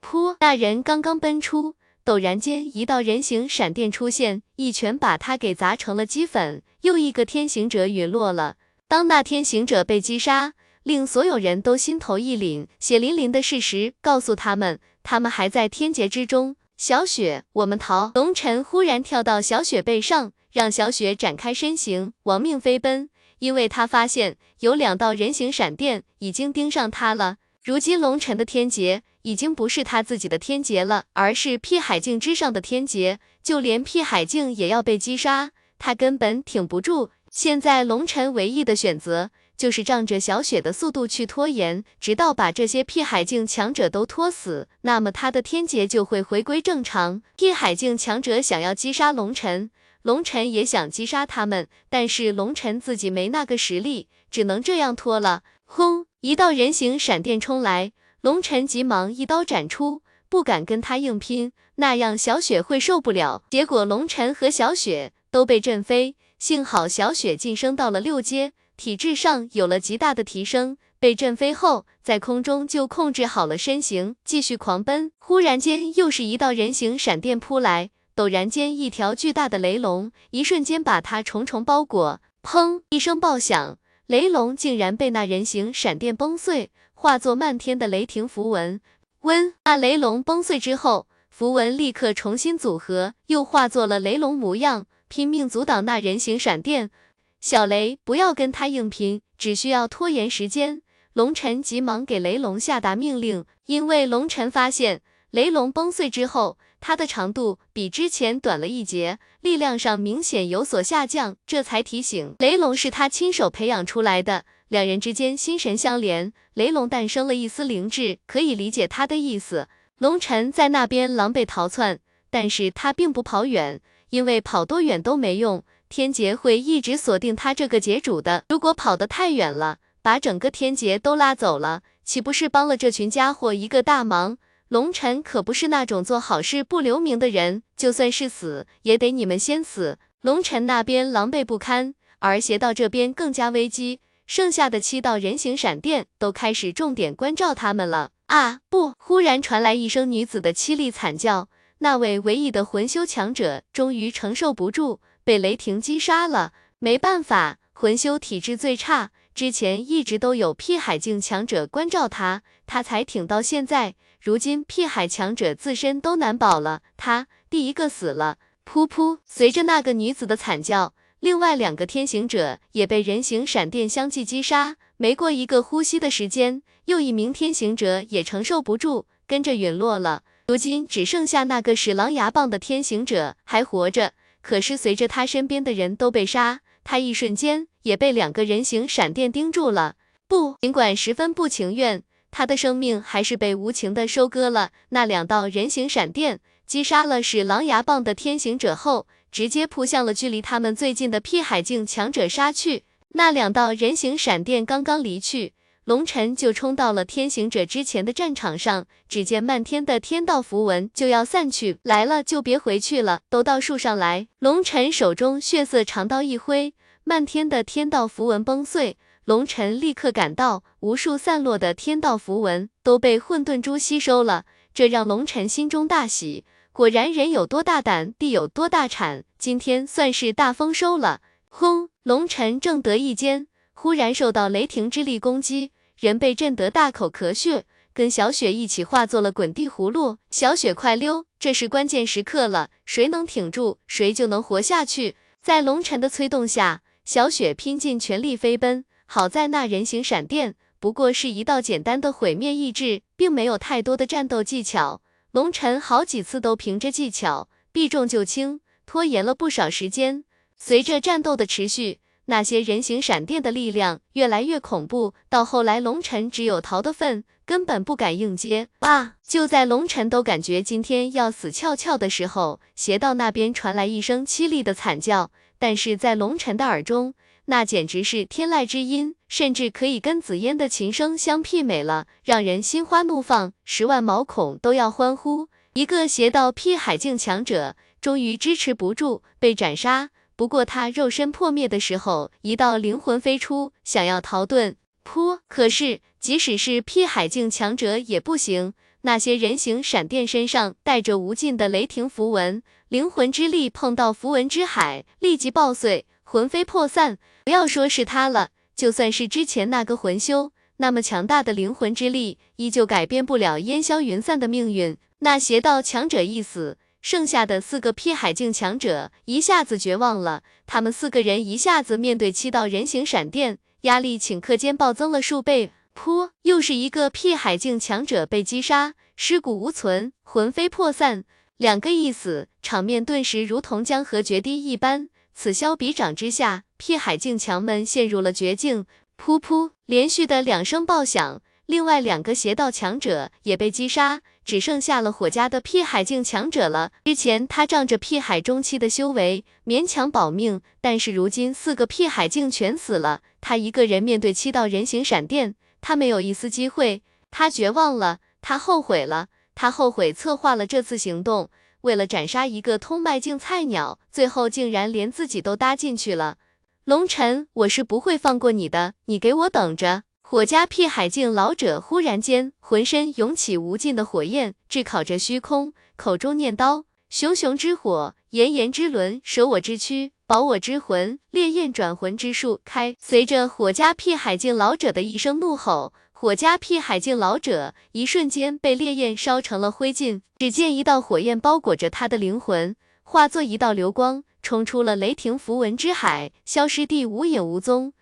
Speaker 1: 噗！那人刚刚奔出，陡然间一道人形闪电出现，一拳把他给砸成了齑粉。又一个天行者陨落了。当那天行者被击杀，令所有人都心头一凛，血淋淋的事实告诉他们，他们还在天劫之中。小雪，我们逃！龙尘忽然跳到小雪背上。让小雪展开身形，亡命飞奔，因为他发现有两道人形闪电已经盯上他了。如今龙尘的天劫已经不是他自己的天劫了，而是辟海境之上的天劫，就连辟海境也要被击杀，他根本挺不住。现在龙尘唯一的选择就是仗着小雪的速度去拖延，直到把这些辟海境强者都拖死，那么他的天劫就会回归正常。辟海境强者想要击杀龙尘。龙尘也想击杀他们，但是龙尘自己没那个实力，只能这样拖了。轰！一道人形闪电冲来，龙尘急忙一刀斩出，不敢跟他硬拼，那样小雪会受不了。结果龙尘和小雪都被震飞，幸好小雪晋升到了六阶，体质上有了极大的提升，被震飞后在空中就控制好了身形，继续狂奔。忽然间，又是一道人形闪电扑来。陡然间，一条巨大的雷龙一瞬间把他重重包裹。砰！一声爆响，雷龙竟然被那人形闪电崩碎，化作漫天的雷霆符文。温！那雷龙崩碎之后，符文立刻重新组合，又化作了雷龙模样，拼命阻挡那人形闪电。小雷，不要跟他硬拼，只需要拖延时间。龙尘急忙给雷龙下达命令，因为龙尘发现雷龙崩碎之后。它的长度比之前短了一截，力量上明显有所下降，这才提醒雷龙是他亲手培养出来的。两人之间心神相连，雷龙诞生了一丝灵智，可以理解他的意思。龙尘在那边狼狈逃窜，但是他并不跑远，因为跑多远都没用，天劫会一直锁定他这个劫主的。如果跑得太远了，把整个天劫都拉走了，岂不是帮了这群家伙一个大忙？龙尘可不是那种做好事不留名的人，就算是死，也得你们先死。龙尘那边狼狈不堪，而邪道这边更加危机，剩下的七道人形闪电都开始重点关照他们了。啊，不！忽然传来一声女子的凄厉惨叫，那位唯一的魂修强者终于承受不住，被雷霆击杀了。没办法，魂修体质最差，之前一直都有辟海境强者关照他，他才挺到现在。如今辟海强者自身都难保了，他第一个死了。噗噗，随着那个女子的惨叫，另外两个天行者也被人形闪电相继击杀。没过一个呼吸的时间，又一名天行者也承受不住，跟着陨落了。如今只剩下那个使狼牙棒的天行者还活着，可是随着他身边的人都被杀，他一瞬间也被两个人形闪电盯住了。不，尽管十分不情愿。他的生命还是被无情的收割了。那两道人形闪电击杀了使狼牙棒的天行者后，直接扑向了距离他们最近的辟海境强者杀去。那两道人形闪电刚刚离去，龙尘就冲到了天行者之前的战场上。只见漫天的天道符文就要散去，来了就别回去了，都到树上来。龙尘手中血色长刀一挥，漫天的天道符文崩碎。龙尘立刻赶到，无数散落的天道符文都被混沌珠吸收了，这让龙尘心中大喜。果然人有多大胆，地有多大产，今天算是大丰收了。轰！龙尘正得意间，忽然受到雷霆之力攻击，人被震得大口咳血，跟小雪一起化作了滚地葫芦。小雪快溜！这是关键时刻了，谁能挺住，谁就能活下去。在龙尘的催动下，小雪拼尽全力飞奔。好在那人形闪电不过是一道简单的毁灭意志，并没有太多的战斗技巧。龙晨好几次都凭着技巧避重就轻，拖延了不少时间。随着战斗的持续，那些人形闪电的力量越来越恐怖，到后来龙晨只有逃的份，根本不敢应接。啊！就在龙晨都感觉今天要死翘翘的时候，邪道那边传来一声凄厉的惨叫，但是在龙晨的耳中，那简直是天籁之音，甚至可以跟紫嫣的琴声相媲美了，让人心花怒放，十万毛孔都要欢呼。一个邪道辟海境强者，终于支持不住，被斩杀。不过他肉身破灭的时候，一道灵魂飞出，想要逃遁。噗！可是即使是辟海境强者也不行，那些人形闪电身上带着无尽的雷霆符文，灵魂之力碰到符文之海，立即爆碎，魂飞魄散。不要说是他了，就算是之前那个魂修，那么强大的灵魂之力，依旧改变不了烟消云散的命运。那邪道强者一死。剩下的四个辟海境强者一下子绝望了，他们四个人一下子面对七道人形闪电，压力顷刻间暴增了数倍。噗！又是一个辟海境强者被击杀，尸骨无存，魂飞魄散，两个一死，场面顿时如同江河决堤一般。此消彼长之下，辟海境强们陷入了绝境。噗噗，连续的两声爆响，另外两个邪道强者也被击杀。只剩下了火家的辟海境强者了。之前他仗着辟海中期的修为勉强保命，但是如今四个辟海境全死了，他一个人面对七道人形闪电，他没有一丝机会。他绝望了，他后悔了，他后悔策划了这次行动，为了斩杀一个通脉境菜鸟，最后竟然连自己都搭进去了。龙尘，我是不会放过你的，你给我等着。火家辟海境老者忽然间浑身涌起无尽的火焰，炙烤着虚空，口中念叨：“熊熊之火，炎炎之轮，舍我之躯，保我之魂，烈焰转魂之术开。”随着火家辟海境老者的一声怒吼，火家辟海境老者一瞬间被烈焰烧成了灰烬。只见一道火焰包裹着他的灵魂，化作一道流光，冲出了雷霆符文之海，消失地无影无踪。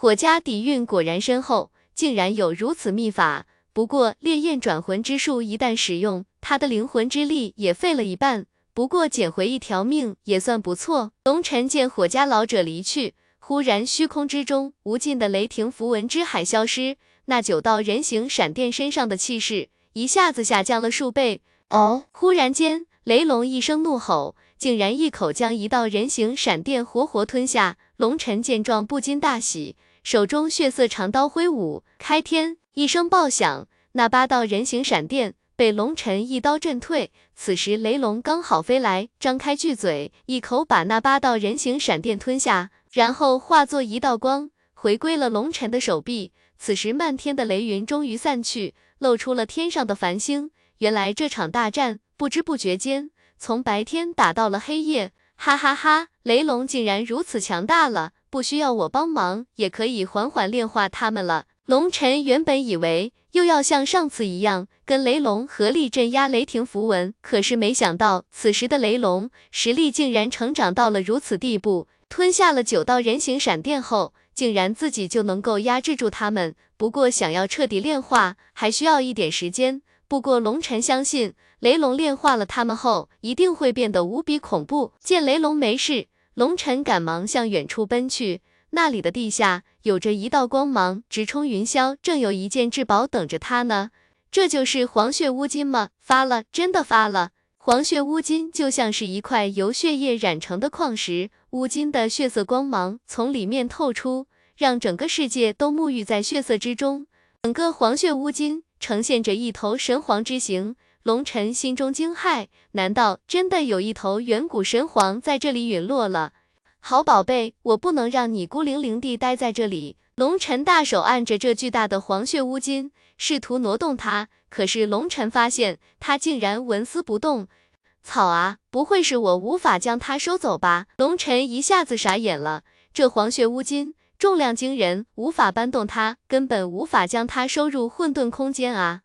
Speaker 1: 火家底蕴果然深厚，竟然有如此秘法。不过烈焰转魂之术一旦使用，他的灵魂之力也废了一半。不过捡回一条命也算不错。龙尘见火家老者离去，忽然虚空之中无尽的雷霆符文之海消失，那九道人形闪电身上的气势一下子下降了数倍。哦！忽然间，雷龙一声怒吼，竟然一口将一道人形闪电活活吞下。龙尘见状不禁大喜。手中血色长刀挥舞，开天一声爆响，那八道人形闪电被龙尘一刀震退。此时雷龙刚好飞来，张开巨嘴，一口把那八道人形闪电吞下，然后化作一道光，回归了龙尘的手臂。此时漫天的雷云终于散去，露出了天上的繁星。原来这场大战不知不觉间从白天打到了黑夜，哈哈哈！雷龙竟然如此强大了。不需要我帮忙，也可以缓缓炼化他们了。龙尘原本以为又要像上次一样跟雷龙合力镇压雷霆符文，可是没想到此时的雷龙实力竟然成长到了如此地步，吞下了九道人形闪电后，竟然自己就能够压制住他们。不过想要彻底炼化，还需要一点时间。不过龙尘相信，雷龙炼化了他们后，一定会变得无比恐怖。见雷龙没事。龙尘赶忙向远处奔去，那里的地下有着一道光芒直冲云霄，正有一件至宝等着他呢。这就是黄血乌金吗？发了，真的发了！黄血乌金就像是一块由血液染成的矿石，乌金的血色光芒从里面透出，让整个世界都沐浴在血色之中。整个黄血乌金呈现着一头神皇之形。龙尘心中惊骇，难道真的有一头远古神皇在这里陨落了？好宝贝，我不能让你孤零零地待在这里。龙尘大手按着这巨大的黄血乌金，试图挪动它，可是龙尘发现它竟然纹丝不动。草啊，不会是我无法将它收走吧？龙尘一下子傻眼了，这黄血乌金重量惊人，无法搬动它，根本无法将它收入混沌空间啊！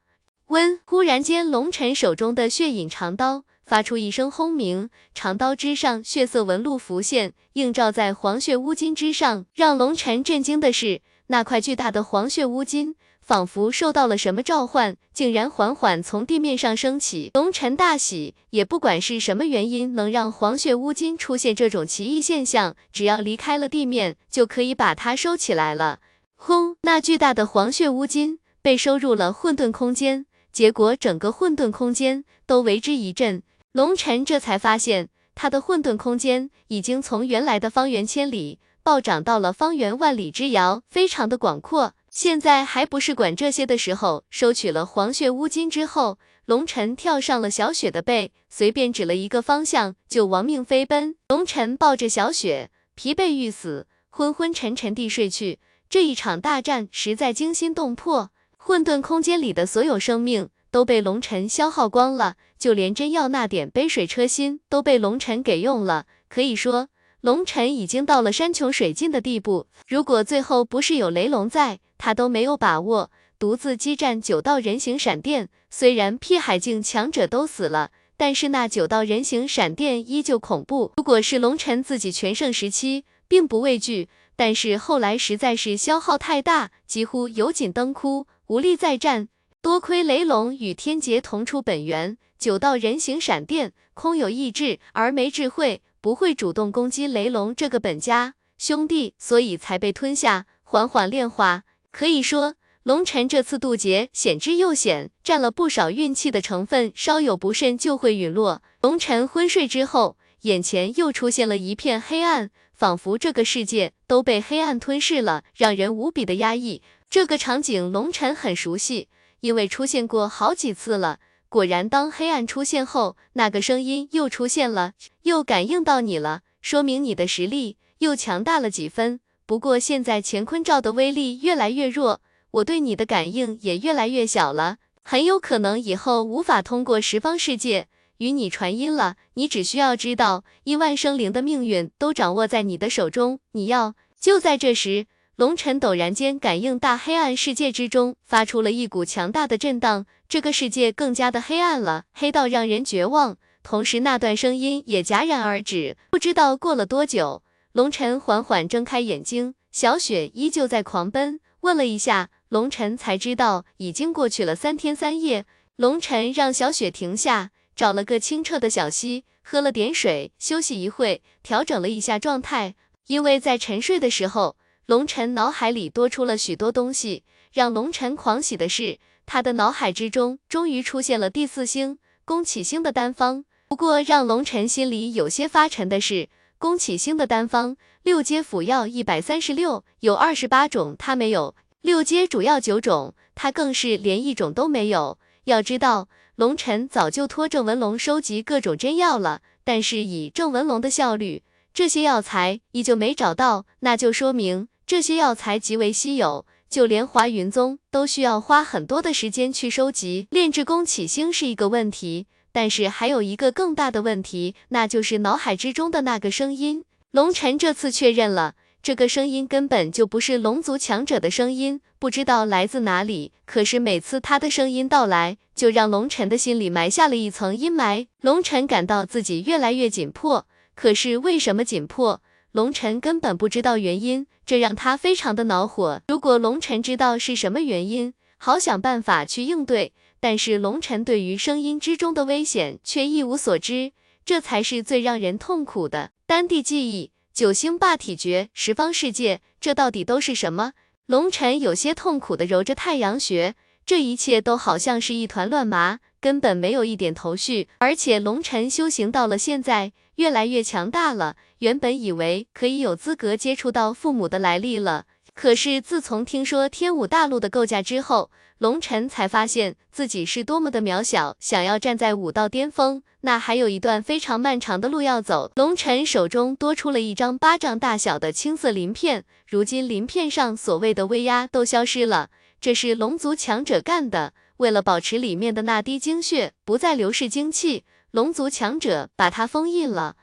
Speaker 1: 温！忽然间，龙尘手中的血影长刀发出一声轰鸣，长刀之上血色纹路浮现，映照在黄血乌金之上。让龙尘震惊的是，那块巨大的黄血乌金仿佛受到了什么召唤，竟然缓缓从地面上升起。龙尘大喜，也不管是什么原因能让黄血乌金出现这种奇异现象，只要离开了地面，就可以把它收起来了。轰！那巨大的黄血乌金被收入了混沌空间，结果整个混沌空间都为之一震。龙尘这才发现，他的混沌空间已经从原来的方圆千里。暴涨到了方圆万里之遥，非常的广阔。现在还不是管这些的时候。收取了黄血乌金之后，龙尘跳上了小雪的背，随便指了一个方向，就亡命飞奔。龙尘抱着小雪，疲惫欲死，昏昏沉沉地睡去。这一场大战实在惊心动魄，混沌空间里的所有生命都被龙尘消耗光了，就连真要那点杯水车薪都被龙尘给用了。可以说。龙尘已经到了山穷水尽的地步，如果最后不是有雷龙在，他都没有把握独自激战九道人形闪电。虽然辟海境强者都死了，但是那九道人形闪电依旧恐怖。如果是龙尘自己全盛时期，并不畏惧，但是后来实在是消耗太大，几乎油尽灯枯，无力再战。多亏雷龙与天劫同出本源，九道人形闪电空有意志而没智慧。不会主动攻击雷龙这个本家兄弟，所以才被吞下，缓缓炼化。可以说，龙尘这次渡劫险之又险，占了不少运气的成分，稍有不慎就会陨落。龙尘昏睡之后，眼前又出现了一片黑暗，仿佛这个世界都被黑暗吞噬了，让人无比的压抑。这个场景龙尘很熟悉，因为出现过好几次了。果然，当黑暗出现后，那个声音又出现了，又感应到你了，说明你的实力又强大了几分。不过现在乾坤罩的威力越来越弱，我对你的感应也越来越小了，很有可能以后无法通过十方世界与你传音了。你只需要知道，亿万生灵的命运都掌握在你的手中。你要……就在这时。龙尘陡然间感应大黑暗世界之中发出了一股强大的震荡，这个世界更加的黑暗了，黑到让人绝望。同时，那段声音也戛然而止。不知道过了多久，龙尘缓缓睁开眼睛，小雪依旧在狂奔。问了一下，龙尘才知道已经过去了三天三夜。龙尘让小雪停下，找了个清澈的小溪，喝了点水，休息一会，调整了一下状态。因为在沉睡的时候。龙尘脑海里多出了许多东西，让龙尘狂喜的是，他的脑海之中终于出现了第四星宫启星的丹方。不过让龙尘心里有些发沉的是，宫启星的丹方六阶辅药一百三十六，有二十八种，他没有；六阶主要九种，他更是连一种都没有。要知道，龙尘早就托郑文龙收集各种真药了，但是以郑文龙的效率，这些药材依旧没找到，那就说明。这些药材极为稀有，就连华云宗都需要花很多的时间去收集。炼制宫启星是一个问题，但是还有一个更大的问题，那就是脑海之中的那个声音。龙尘这次确认了，这个声音根本就不是龙族强者的声音，不知道来自哪里。可是每次他的声音到来，就让龙尘的心里埋下了一层阴霾。龙尘感到自己越来越紧迫，可是为什么紧迫？龙尘根本不知道原因。这让他非常的恼火。如果龙尘知道是什么原因，好想办法去应对。但是龙尘对于声音之中的危险却一无所知，这才是最让人痛苦的。丹地记忆、九星霸体诀、十方世界，这到底都是什么？龙尘有些痛苦的揉着太阳穴，这一切都好像是一团乱麻，根本没有一点头绪。而且龙尘修行到了现在。越来越强大了，原本以为可以有资格接触到父母的来历了，可是自从听说天武大陆的构架之后，龙尘才发现自己是多么的渺小。想要站在武道巅峰，那还有一段非常漫长的路要走。龙尘手中多出了一张巴掌大小的青色鳞片，如今鳞片上所谓的威压都消失了，这是龙族强者干的。为了保持里面的那滴精血不再流逝精气。龙族强者把它封印了，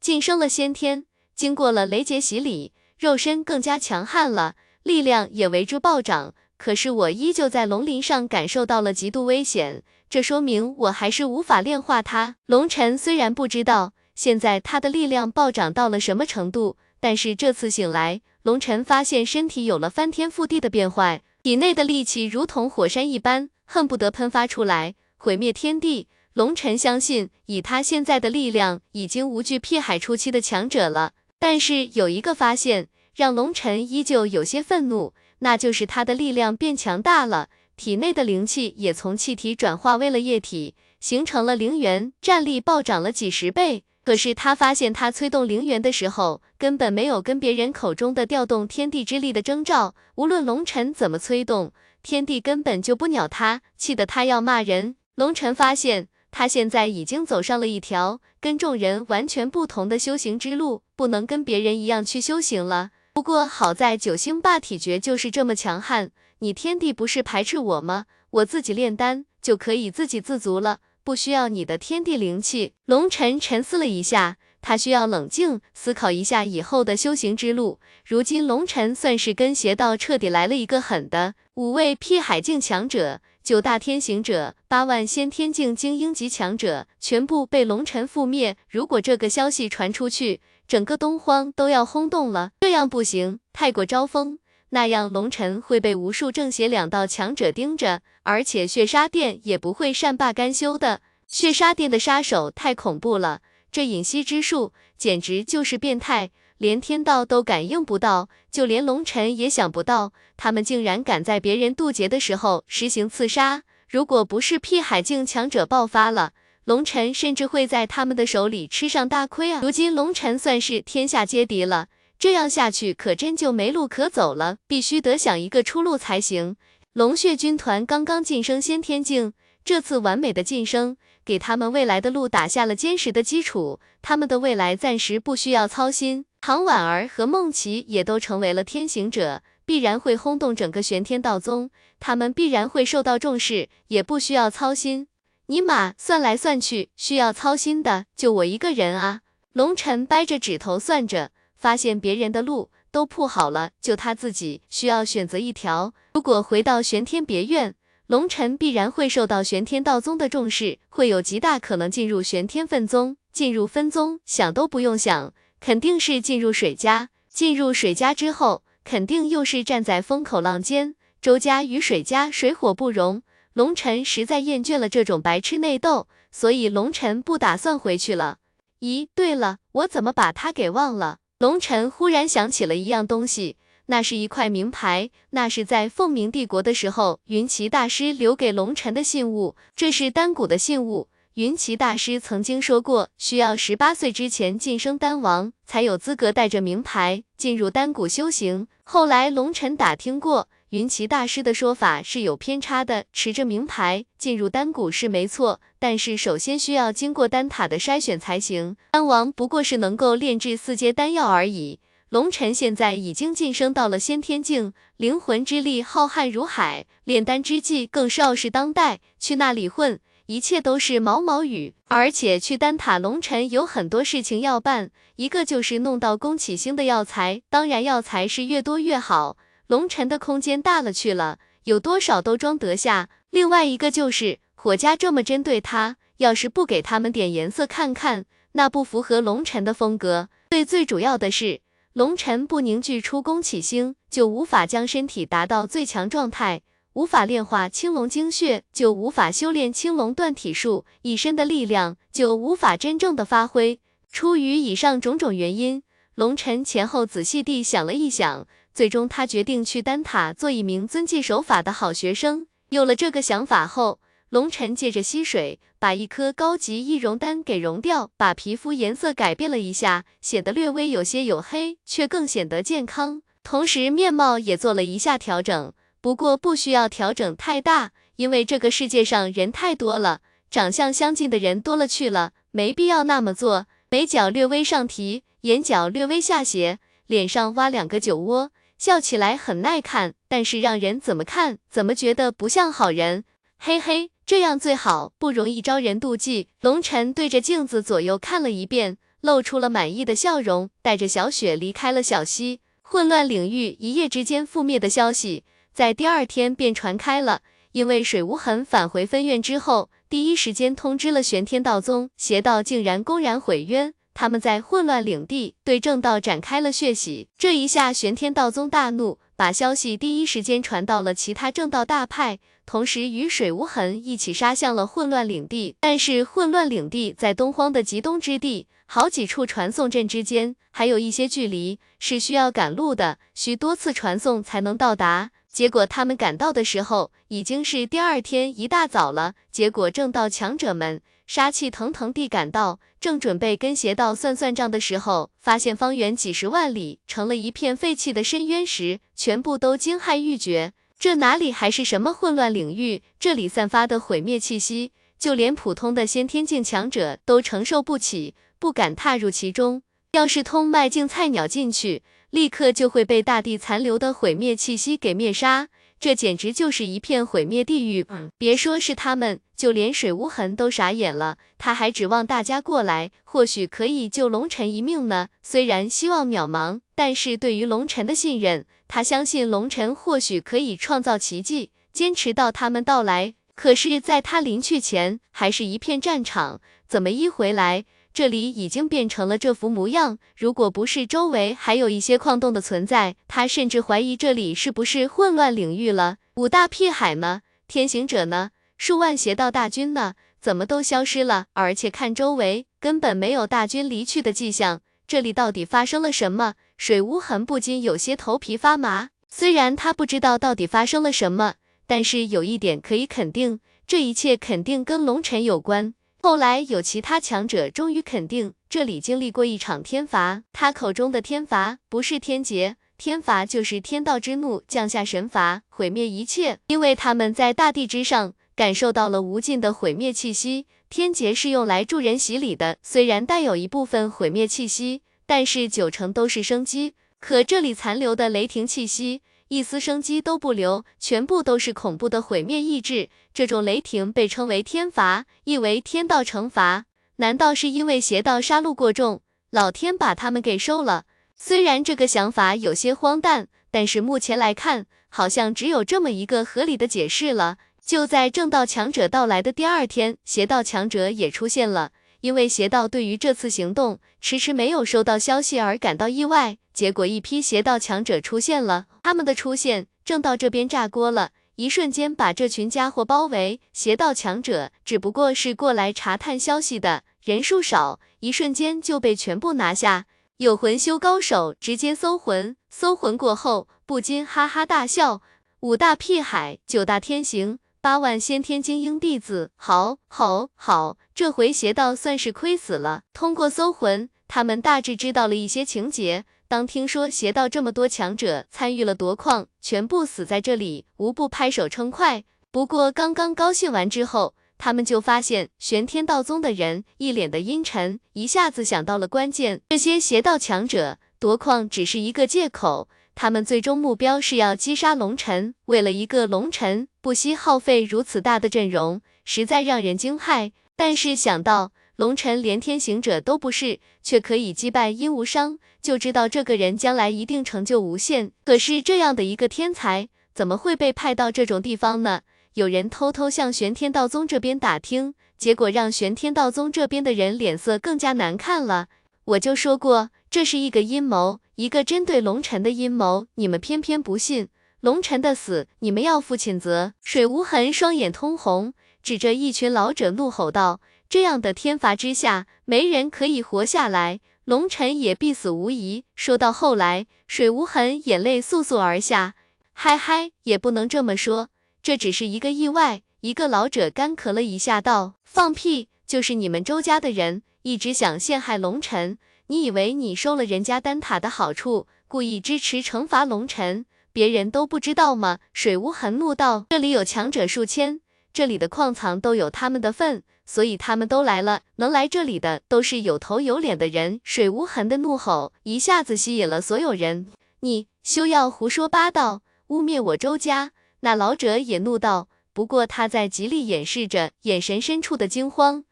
Speaker 1: 晋升了先天，经过了雷劫洗礼，肉身更加强悍了，力量也为之暴涨。可是我依旧在龙鳞上感受到了极度危险，这说明我还是无法炼化它。龙尘虽然不知道现在他的力量暴涨到了什么程度，但是这次醒来，龙晨发现身体有了翻天覆地的变化，体内的戾气如同火山一般，恨不得喷发出来，毁灭天地。龙晨相信，以他现在的力量，已经无惧辟海初期的强者了。但是有一个发现，让龙晨依旧有些愤怒，那就是他的力量变强大了，体内的灵气也从气体转化为了液体，形成了灵元，战力暴涨了几十倍。可是他发现，他催动灵元的时候，根本没有跟别人口中的调动天地之力的征兆。无论龙晨怎么催动，天地根本就不鸟他，气得他要骂人。龙晨发现，他现在已经走上了一条跟众人完全不同的修行之路，不能跟别人一样去修行了。不过好在九星霸体诀就是这么强悍，你天地不是排斥我吗？我自己炼丹就可以自给自足了。不需要你的天地灵气。龙尘沉思了一下，他需要冷静思考一下以后的修行之路。如今龙尘算是跟邪道彻底来了一个狠的，五位辟海境强者，九大天行者，八万先天境精英级强者，全部被龙尘覆灭。如果这个消息传出去，整个东荒都要轰动了。这样不行，太过招风。那样，龙尘会被无数正邪两道强者盯着，而且血杀殿也不会善罢甘休的。血杀殿的杀手太恐怖了，这隐息之术简直就是变态，连天道都感应不到，就连龙尘也想不到，他们竟然敢在别人渡劫的时候实行刺杀。如果不是辟海境强者爆发了，龙尘甚至会在他们的手里吃上大亏啊！如今龙尘算是天下皆敌了。这样下去可真就没路可走了，必须得想一个出路才行。龙血军团刚刚晋升先天境，这次完美的晋升，给他们未来的路打下了坚实的基础，他们的未来暂时不需要操心。唐婉儿和梦琪也都成为了天行者，必然会轰动整个玄天道宗，他们必然会受到重视，也不需要操心。尼玛，算来算去，需要操心的就我一个人啊！龙尘掰着指头算着。发现别人的路都铺好了，就他自己需要选择一条。如果回到玄天别院，龙尘必然会受到玄天道宗的重视，会有极大可能进入玄天分宗。进入分宗，想都不用想，肯定是进入水家。进入水家之后，肯定又是站在风口浪尖。周家与水家水火不容，龙尘实在厌倦了这种白痴内斗，所以龙尘不打算回去了。咦，对了，我怎么把他给忘了？龙尘忽然想起了一样东西，那是一块名牌，那是在凤鸣帝国的时候，云奇大师留给龙尘的信物。这是丹谷的信物。云奇大师曾经说过，需要十八岁之前晋升丹王，才有资格带着名牌进入丹谷修行。后来龙尘打听过。云奇大师的说法是有偏差的，持着名牌进入丹谷是没错，但是首先需要经过丹塔的筛选才行。丹王不过是能够炼制四阶丹药而已。龙尘现在已经晋升到了先天境，灵魂之力浩瀚如海，炼丹之际更是傲视当代。去那里混，一切都是毛毛雨。而且去丹塔，龙尘有很多事情要办，一个就是弄到宫启星的药材，当然药材是越多越好。龙尘的空间大了去了，有多少都装得下。另外一个就是火家这么针对他，要是不给他们点颜色看看，那不符合龙尘的风格。最最主要的是，龙尘不凝聚出宫启星，就无法将身体达到最强状态，无法炼化青龙精血，就无法修炼青龙断体术，一身的力量就无法真正的发挥。出于以上种种原因，龙尘前后仔细地想了一想。最终，他决定去丹塔做一名遵纪守法的好学生。有了这个想法后，龙尘借着溪水，把一颗高级易容丹给融掉，把皮肤颜色改变了一下，显得略微有些黝黑，却更显得健康。同时，面貌也做了一下调整，不过不需要调整太大，因为这个世界上人太多了，长相相近的人多了去了，没必要那么做。眉角略微上提，眼角略微下斜，脸上挖两个酒窝。笑起来很耐看，但是让人怎么看怎么觉得不像好人。嘿嘿，这样最好，不容易招人妒忌。龙晨对着镜子左右看了一遍，露出了满意的笑容，带着小雪离开了小溪。混乱领域一夜之间覆灭的消息，在第二天便传开了。因为水无痕返回分院之后，第一时间通知了玄天道宗，邪道竟然公然毁约。他们在混乱领地对正道展开了血洗。这一下，玄天道宗大怒，把消息第一时间传到了其他正道大派，同时与水无痕一起杀向了混乱领地。但是混乱领地在东荒的极东之地，好几处传送阵之间还有一些距离，是需要赶路的，需多次传送才能到达。结果他们赶到的时候，已经是第二天一大早了。结果正道强者们杀气腾腾地赶到，正准备跟邪道算算账的时候，发现方圆几十万里成了一片废弃的深渊时，全部都惊骇欲绝。这哪里还是什么混乱领域？这里散发的毁灭气息，就连普通的先天境强者都承受不起，不敢踏入其中。要是通脉境菜鸟进去，立刻就会被大地残留的毁灭气息给灭杀，这简直就是一片毁灭地狱。别说是他们，就连水无痕都傻眼了。他还指望大家过来，或许可以救龙尘一命呢。虽然希望渺茫，但是对于龙尘的信任，他相信龙尘或许可以创造奇迹，坚持到他们到来。可是，在他临去前，还是一片战场。怎么一回来？这里已经变成了这副模样。如果不是周围还有一些矿洞的存在，他甚至怀疑这里是不是混乱领域了。五大屁海呢？天行者呢？数万邪道大军呢？怎么都消失了？而且看周围，根本没有大军离去的迹象。这里到底发生了什么？水无痕不禁有些头皮发麻。虽然他不知道到底发生了什么，但是有一点可以肯定，这一切肯定跟龙尘有关。后来有其他强者终于肯定，这里经历过一场天罚。他口中的天罚不是天劫，天罚就是天道之怒降下神罚，毁灭一切。因为他们在大地之上感受到了无尽的毁灭气息。天劫是用来助人洗礼的，虽然带有一部分毁灭气息，但是九成都是生机。可这里残留的雷霆气息。一丝生机都不留，全部都是恐怖的毁灭意志。这种雷霆被称为天罚，意为天道惩罚。难道是因为邪道杀戮过重，老天把他们给收了？虽然这个想法有些荒诞，但是目前来看，好像只有这么一个合理的解释了。就在正道强者到来的第二天，邪道强者也出现了。因为邪道对于这次行动迟迟没有收到消息而感到意外，结果一批邪道强者出现了。他们的出现正道这边炸锅了，一瞬间把这群家伙包围。邪道强者只不过是过来查探消息的，人数少，一瞬间就被全部拿下。有魂修高手直接搜魂，搜魂过后不禁哈哈大笑。五大屁海，九大天行。八万先天精英弟子，好，好，好，这回邪道算是亏死了。通过搜魂，他们大致知道了一些情节。当听说邪道这么多强者参与了夺矿，全部死在这里，无不拍手称快。不过刚刚高兴完之后，他们就发现玄天道宗的人一脸的阴沉，一下子想到了关键，这些邪道强者夺矿只是一个借口。他们最终目标是要击杀龙尘，为了一个龙尘，不惜耗费如此大的阵容，实在让人惊骇。但是想到龙尘连天行者都不是，却可以击败殷无伤，就知道这个人将来一定成就无限。可是这样的一个天才，怎么会被派到这种地方呢？有人偷偷向玄天道宗这边打听，结果让玄天道宗这边的人脸色更加难看了。我就说过，这是一个阴谋。一个针对龙尘的阴谋，你们偏偏不信。龙尘的死，你们要负谴责。水无痕双眼通红，指着一群老者怒吼道：“这样的天罚之下，没人可以活下来，龙尘也必死无疑。”说到后来，水无痕眼泪簌簌而下。嗨嗨，也不能这么说，这只是一个意外。一个老者干咳了一下，道：“放屁，就是你们周家的人，一直想陷害龙尘。”你以为你收了人家丹塔的好处，故意支持惩罚龙尘，别人都不知道吗？水无痕怒道：“这里有强者数千，这里的矿藏都有他们的份，所以他们都来了。能来这里的都是有头有脸的人。”水无痕的怒吼一下子吸引了所有人。你休要胡说八道，污蔑我周家！那老者也怒道，不过他在极力掩饰着眼神深处的惊慌。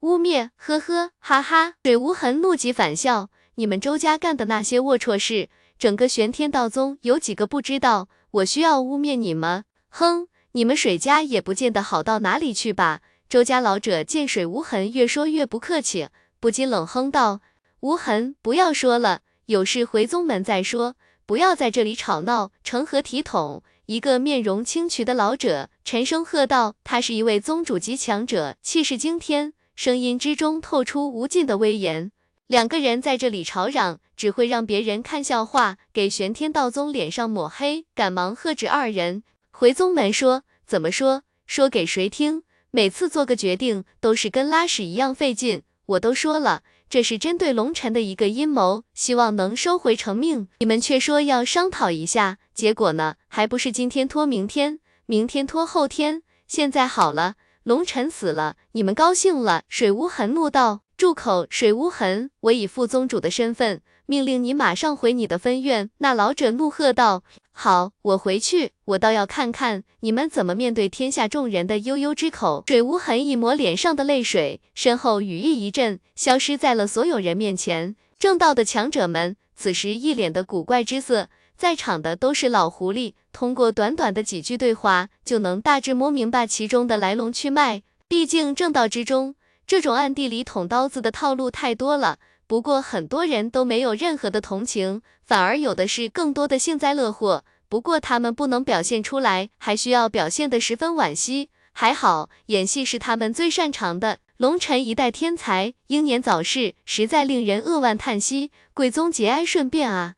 Speaker 1: 污蔑，呵呵，哈哈！水无痕怒极反笑，你们周家干的那些龌龊事，整个玄天道宗有几个不知道？我需要污蔑你吗？哼，你们水家也不见得好到哪里去吧？周家老者见水无痕越说越不客气，不禁冷哼道：“无痕，不要说了，有事回宗门再说，不要在这里吵闹，成何体统？一个面容清癯的老者沉声喝道：“他是一位宗主级强者，气势惊天，声音之中透出无尽的威严。两个人在这里吵嚷，只会让别人看笑话，给玄天道宗脸上抹黑。赶忙喝止二人，回宗门说：怎么说？说给谁听？每次做个决定都是跟拉屎一样费劲。我都说了。”这是针对龙尘的一个阴谋，希望能收回成命。你们却说要商讨一下，结果呢？还不是今天拖明天，明天拖后天。现在好了，龙尘死了，你们高兴了？水无痕怒道：“住口！水无痕，我以副宗主的身份。”命令你马上回你的分院。那老者怒喝道：“好，我回去，我倒要看看你们怎么面对天下众人的悠悠之口。”水无痕一抹脸上的泪水，身后羽翼一震，消失在了所有人面前。正道的强者们此时一脸的古怪之色，在场的都是老狐狸，通过短短的几句对话，就能大致摸明白其中的来龙去脉。毕竟正道之中，这种暗地里捅刀子的套路太多了。不过很多人都没有任何的同情，反而有的是更多的幸灾乐祸。不过他们不能表现出来，还需要表现得十分惋惜。还好，演戏是他们最擅长的。龙尘一代天才，英年早逝，实在令人扼腕叹息。贵宗节哀顺变啊！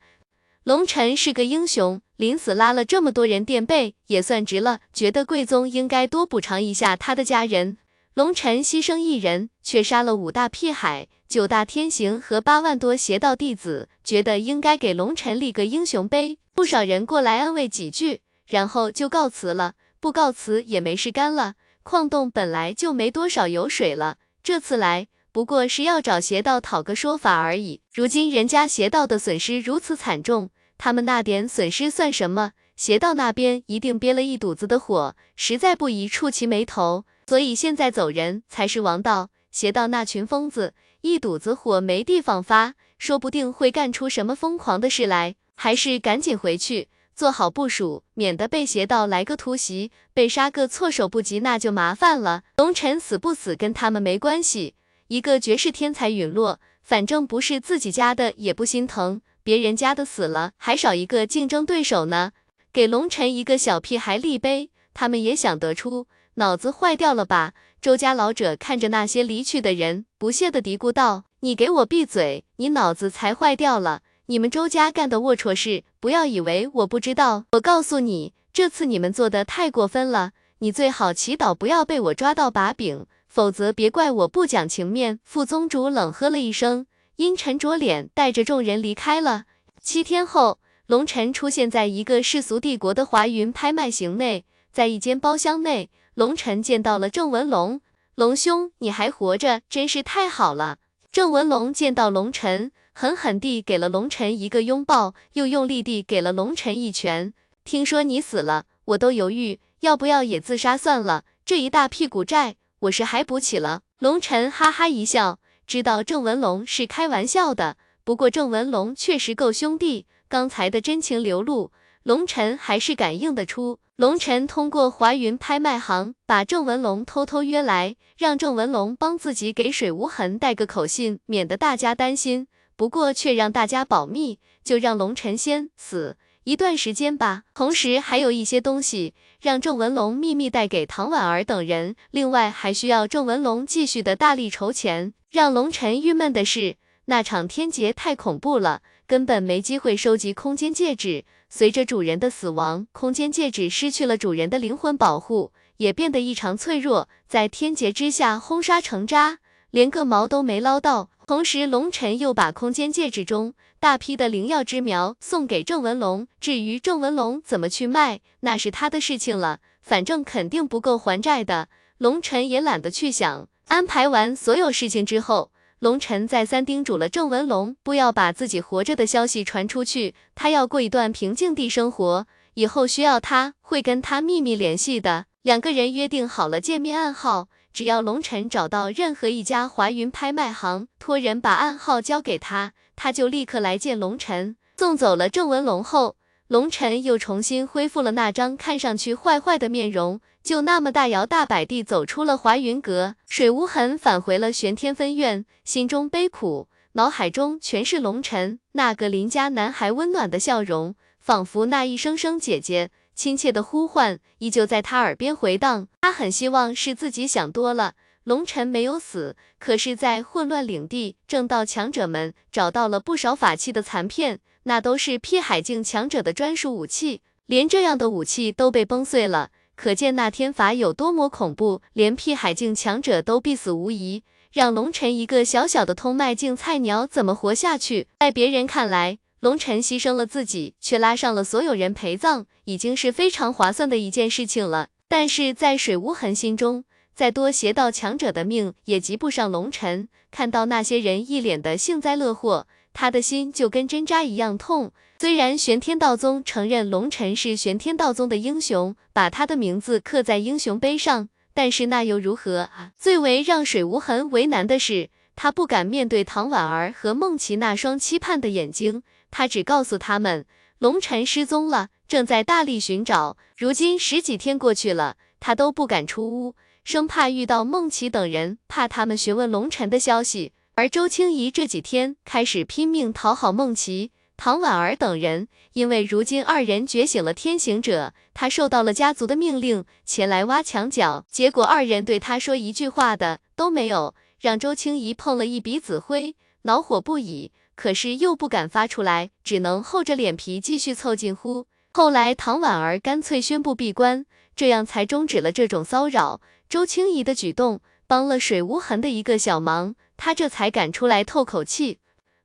Speaker 1: 龙尘是个英雄，临死拉了这么多人垫背，也算值了。觉得贵宗应该多补偿一下他的家人。龙尘牺牲一人，却杀了五大屁海。九大天行和八万多邪道弟子觉得应该给龙尘立个英雄碑，不少人过来安慰几句，然后就告辞了。不告辞也没事干了，矿洞本来就没多少油水了，这次来不过是要找邪道讨个说法而已。如今人家邪道的损失如此惨重，他们那点损失算什么？邪道那边一定憋了一肚子的火，实在不宜触其眉头，所以现在走人才是王道。邪道那群疯子。一肚子火没地方发，说不定会干出什么疯狂的事来，还是赶紧回去做好部署，免得被邪道来个突袭，被杀个措手不及，那就麻烦了。龙尘死不死跟他们没关系，一个绝世天才陨落，反正不是自己家的也不心疼，别人家的死了还少一个竞争对手呢。给龙尘一个小屁孩立碑，他们也想得出，脑子坏掉了吧？周家老者看着那些离去的人，不屑地嘀咕道：“你给我闭嘴！你脑子才坏掉了！你们周家干的龌龊事，不要以为我不知道。我告诉你，这次你们做的太过分了。你最好祈祷不要被我抓到把柄，否则别怪我不讲情面。”副宗主冷喝了一声，阴沉着脸，带着众人离开了。七天后，龙尘出现在一个世俗帝国的华云拍卖行内，在一间包厢内。龙尘见到了郑文龙，龙兄，你还活着，真是太好了。郑文龙见到龙尘，狠狠地给了龙尘一个拥抱，又用力地给了龙尘一拳。听说你死了，我都犹豫要不要也自杀算了，这一大屁股债，我是还补起了。龙尘哈哈一笑，知道郑文龙是开玩笑的，不过郑文龙确实够兄弟，刚才的真情流露，龙尘还是感应得出。龙尘通过华云拍卖行把郑文龙偷偷约来，让郑文龙帮自己给水无痕带个口信，免得大家担心。不过却让大家保密，就让龙尘先死一段时间吧。同时还有一些东西让郑文龙秘密带给唐婉儿等人，另外还需要郑文龙继续的大力筹钱。让龙尘郁闷的是，那场天劫太恐怖了，根本没机会收集空间戒指。随着主人的死亡，空间戒指失去了主人的灵魂保护，也变得异常脆弱，在天劫之下轰沙成渣，连个毛都没捞到。同时，龙尘又把空间戒指中大批的灵药之苗送给郑文龙。至于郑文龙怎么去卖，那是他的事情了，反正肯定不够还债的。龙尘也懒得去想。安排完所有事情之后。龙尘再三叮嘱了郑文龙，不要把自己活着的消息传出去。他要过一段平静地生活，以后需要他会跟他秘密联系的。两个人约定好了见面暗号，只要龙尘找到任何一家华云拍卖行，托人把暗号交给他，他就立刻来见龙尘。送走了郑文龙后，龙尘又重新恢复了那张看上去坏坏的面容。就那么大摇大摆地走出了华云阁，水无痕返回了玄天分院，心中悲苦。脑海中全是龙晨那个邻家男孩温暖的笑容，仿佛那一声声姐姐亲切的呼唤依旧在他耳边回荡。他很希望是自己想多了，龙晨没有死，可是，在混乱领地，正道强者们找到了不少法器的残片，那都是辟海境强者的专属武器，连这样的武器都被崩碎了。可见那天罚有多么恐怖，连辟海境强者都必死无疑，让龙尘一个小小的通脉境菜鸟怎么活下去？在别人看来，龙尘牺牲了自己，却拉上了所有人陪葬，已经是非常划算的一件事情了。但是在水无痕心中，再多邪道强者的命也及不上龙尘。看到那些人一脸的幸灾乐祸，他的心就跟针扎一样痛。虽然玄天道宗承认龙尘是玄天道宗的英雄，把他的名字刻在英雄碑上，但是那又如何啊？最为让水无痕为难的是，他不敢面对唐婉儿和梦琪那双期盼的眼睛，他只告诉他们，龙尘失踪了，正在大力寻找。如今十几天过去了，他都不敢出屋，生怕遇到梦琪等人，怕他们询问龙尘的消息。而周清怡这几天开始拼命讨好梦琪。唐婉儿等人，因为如今二人觉醒了天行者，他受到了家族的命令前来挖墙脚，结果二人对他说一句话的都没有，让周清怡碰了一鼻子灰，恼火不已，可是又不敢发出来，只能厚着脸皮继续凑近乎。后来唐婉儿干脆宣布闭关，这样才终止了这种骚扰。周清怡的举动帮了水无痕的一个小忙，他这才敢出来透口气。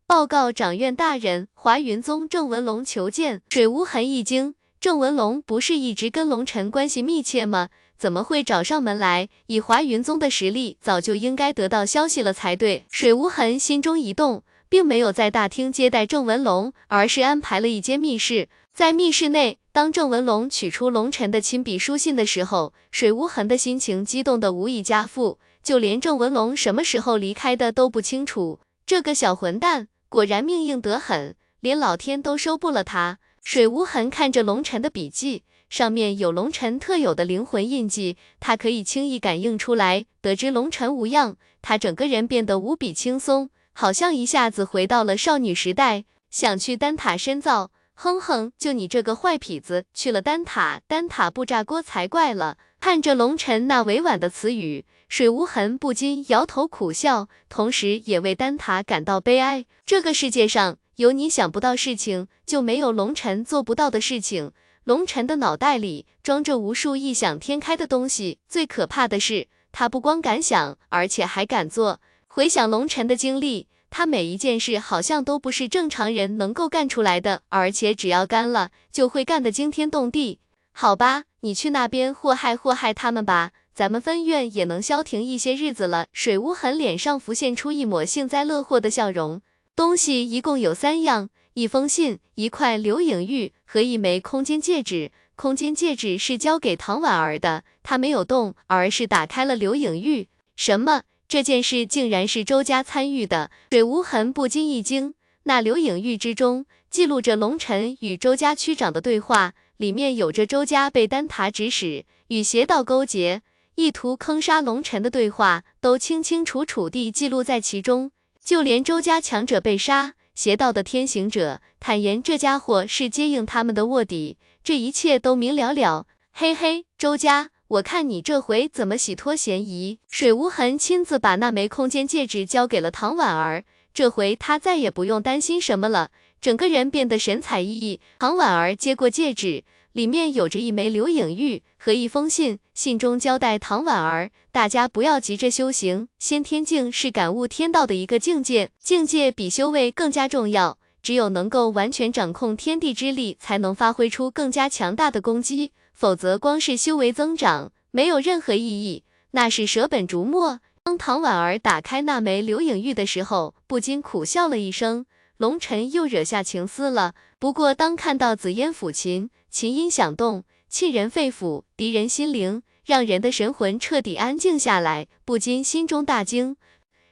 Speaker 1: 报告掌院大人，华云宗郑文龙求见。水无痕一惊，郑文龙不是一直跟龙尘关系密切吗？怎么会找上门来？以华云宗的实力，早就应该得到消息了才对。水无痕心中一动，并没有在大厅接待郑文龙，而是安排了一间密室。在密室内，当郑文龙取出龙尘的亲笔书信的时候，水无痕的心情激动的无以加复，就连郑文龙什么时候离开的都不清楚。这个小混蛋！果然命硬得很，连老天都收不了他。水无痕看着龙尘的笔记，上面有龙尘特有的灵魂印记，他可以轻易感应出来。得知龙尘无恙，他整个人变得无比轻松，好像一下子回到了少女时代。想去丹塔深造，哼哼，就你这个坏痞子，去了丹塔，丹塔不炸锅才怪了。看着龙尘那委婉的词语。水无痕不禁摇头苦笑，同时也为丹塔感到悲哀。这个世界上有你想不到事情，就没有龙尘做不到的事情。龙尘的脑袋里装着无数异想天开的东西，最可怕的是，他不光敢想，而且还敢做。回想龙尘的经历，他每一件事好像都不是正常人能够干出来的，而且只要干了，就会干得惊天动地。好吧，你去那边祸害祸害他们吧。咱们分院也能消停一些日子了。水无痕脸上浮现出一抹幸灾乐祸的笑容。东西一共有三样：一封信、一块流影玉和一枚空间戒指。空间戒指是交给唐婉儿的，她没有动，而是打开了流影玉。什么？这件事竟然是周家参与的？水无痕不禁一惊。那留影玉之中记录着龙尘与周家区长的对话，里面有着周家被丹塔指使，与邪道勾结。意图坑杀龙尘的对话都清清楚楚地记录在其中，就连周家强者被杀，邪道的天行者坦言这家伙是接应他们的卧底，这一切都明了了。嘿嘿，周家，我看你这回怎么洗脱嫌疑？水无痕亲自把那枚空间戒指交给了唐婉儿，这回他再也不用担心什么了，整个人变得神采奕奕。唐婉儿接过戒指。里面有着一枚流影玉和一封信，信中交代唐婉儿，大家不要急着修行，先天境是感悟天道的一个境界，境界比修为更加重要，只有能够完全掌控天地之力，才能发挥出更加强大的攻击，否则光是修为增长没有任何意义，那是舍本逐末。当唐婉儿打开那枚流影玉的时候，不禁苦笑了一声，龙尘又惹下情丝了。不过当看到紫烟抚琴。琴音响动，沁人肺腑，涤人心灵，让人的神魂彻底安静下来，不禁心中大惊。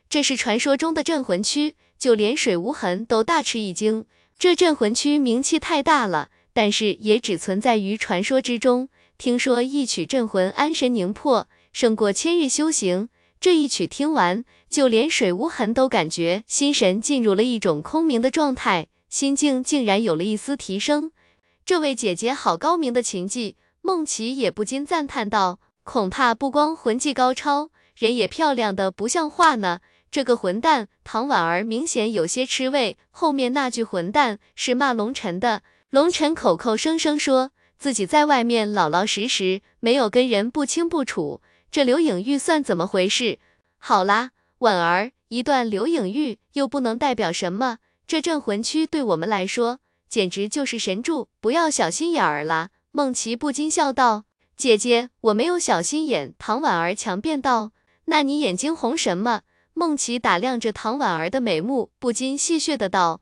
Speaker 1: 这是传说中的镇魂区，就连水无痕都大吃一惊。这镇魂区名气太大了，但是也只存在于传说之中。听说一曲镇魂，安神凝魄，胜过千日修行。这一曲听完，就连水无痕都感觉心神进入了一种空明的状态，心境竟然有了一丝提升。这位姐姐好高明的琴技，孟琪也不禁赞叹道：“恐怕不光魂技高超，人也漂亮的不像话呢。”这个混蛋唐婉儿明显有些吃味，后面那句混蛋是骂龙晨的。龙晨口口声声说自己在外面老老实实，没有跟人不清不楚。这刘颖玉算怎么回事？好啦，婉儿，一段刘颖玉又不能代表什么。这镇魂曲对我们来说简直就是神助，不要小心眼儿啦。孟琪不禁笑道：“姐姐，我没有小心眼。”唐婉儿强辩道：“那你眼睛红什么？”孟琪打量着唐婉儿的美目，不禁戏谑的道：“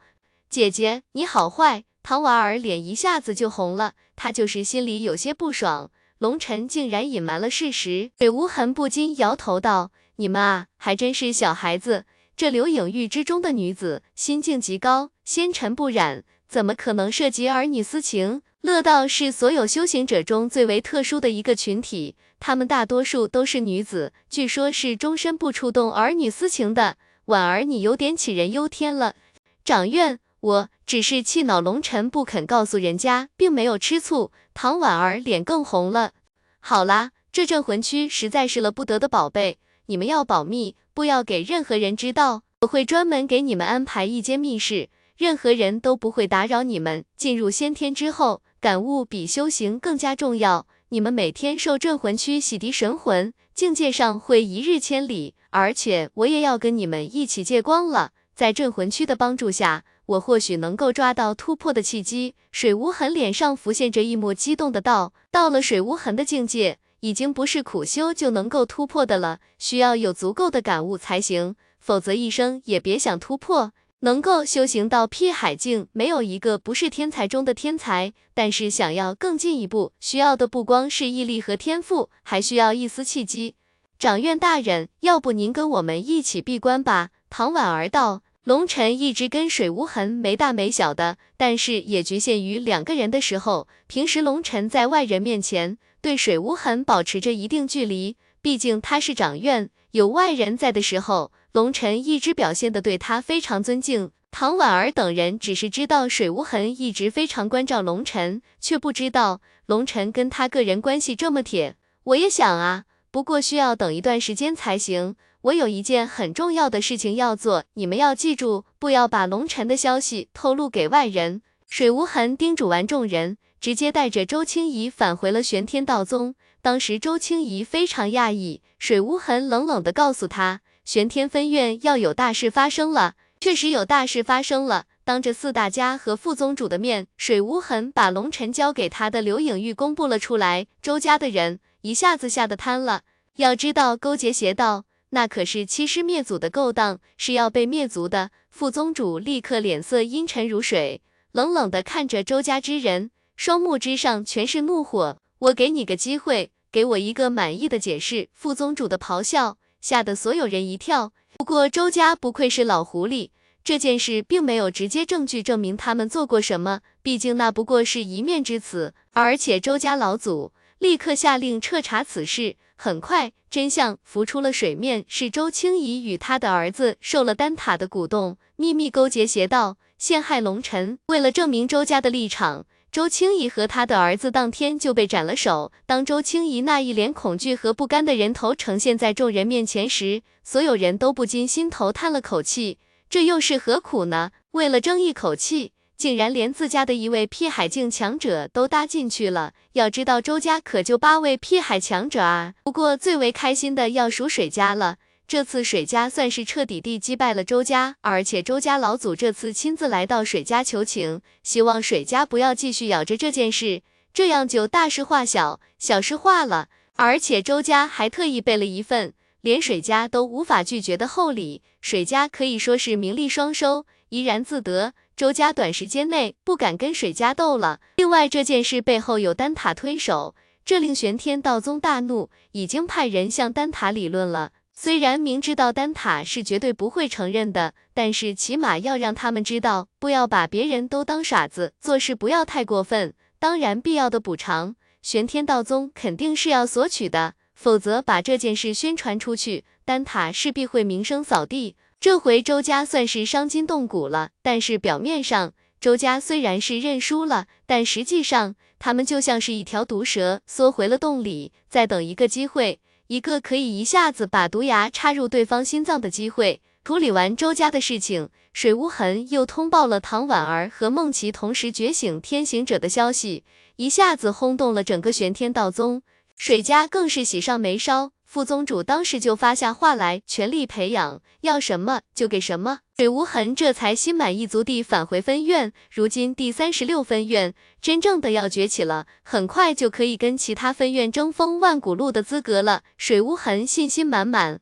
Speaker 1: 姐姐，你好坏。”唐婉儿脸一下子就红了，她就是心里有些不爽。龙晨竟然隐瞒了事实，水无痕不禁摇头道：“你们啊，还真是小孩子。这刘影玉之中的女子，心境极高，纤尘不染，怎么可能涉及儿女私情？乐道是所有修行者中最为特殊的一个群体，他们大多数都是女子，据说是终身不触动儿女私情的。婉儿，你有点杞人忧天了。掌院，我只是气恼龙尘不肯告诉人家，并没有吃醋。”唐婉儿脸更红了。好啦，这镇魂区实在是了不得的宝贝，你们要保密，不要给任何人知道。我会专门给你们安排一间密室，任何人都不会打扰你们。进入先天之后，感悟比修行更加重要。你们每天受镇魂区洗涤神魂，境界上会一日千里。而且我也要跟你们一起借光了，在镇魂区的帮助下。我或许能够抓到突破的契机。水无痕脸上浮现着一抹激动的道：“到了水无痕的境界，已经不是苦修就能够突破的了，需要有足够的感悟才行，否则一生也别想突破。能够修行到辟海境，没有一个不是天才中的天才。但是想要更进一步，需要的不光是毅力和天赋，还需要一丝契机。掌院大人，要不您跟我们一起闭关吧？”唐婉儿道。龙晨一直跟水无痕没大没小的，但是也局限于两个人的时候。平时龙晨在外人面前对水无痕保持着一定距离，毕竟他是长院，有外人在的时候，龙晨一直表现的对他非常尊敬。唐婉儿等人只是知道水无痕一直非常关照龙晨，却不知道龙晨跟他个人关系这么铁。我也想啊，不过需要等一段时间才行。我有一件很重要的事情要做，你们要记住，不要把龙尘的消息透露给外人。水无痕叮嘱完众人，直接带着周清怡返回了玄天道宗。当时周清怡非常讶异，水无痕冷冷地告诉他，玄天分院要有大事发生了。确实有大事发生了，当着四大家和副宗主的面，水无痕把龙尘交给他的刘颖玉公布了出来。周家的人一下子吓得瘫了。要知道，勾结邪道。那可是欺师灭祖的勾当，是要被灭族的。副宗主立刻脸色阴沉如水，冷冷的看着周家之人，双目之上全是怒火。我给你个机会，给我一个满意的解释。副宗主的咆哮吓得所有人一跳。不过周家不愧是老狐狸，这件事并没有直接证据证明他们做过什么，毕竟那不过是一面之词。而且周家老祖立刻下令彻查此事。很快，真相浮出了水面，是周清怡与他的儿子受了丹塔的鼓动，秘密勾结邪道，陷害龙尘。为了证明周家的立场，周清怡和他的儿子当天就被斩了首。当周清怡那一脸恐惧和不甘的人头呈现在众人面前时，所有人都不禁心头叹了口气，这又是何苦呢？为了争一口气。竟然连自家的一位辟海境强者都搭进去了。要知道周家可就八位辟海强者啊！不过最为开心的要数水家了。这次水家算是彻底地击败了周家，而且周家老祖这次亲自来到水家求情，希望水家不要继续咬着这件事，这样就大事化小，小事化了。而且周家还特意备了一份连水家都无法拒绝的厚礼，水家可以说是名利双收，怡然自得。周家短时间内不敢跟水家斗了。另外，这件事背后有丹塔推手，这令玄天道宗大怒，已经派人向丹塔理论了。虽然明知道丹塔是绝对不会承认的，但是起码要让他们知道，不要把别人都当傻子，做事不要太过分。当然，必要的补偿，玄天道宗肯定是要索取的，否则把这件事宣传出去，丹塔势必会名声扫地。这回周家算是伤筋动骨了，但是表面上周家虽然是认输了，但实际上他们就像是一条毒蛇，缩回了洞里，在等一个机会，一个可以一下子把毒牙插入对方心脏的机会。处理完周家的事情，水无痕又通报了唐婉儿和孟琪同时觉醒天行者的消息，一下子轰动了整个玄天道宗。水家更是喜上眉梢，副宗主当时就发下话来，全力培养，要什么就给什么。水无痕这才心满意足地返回分院。如今第三十六分院真正的要崛起了，很快就可以跟其他分院争锋万古路的资格了。水无痕信心满满。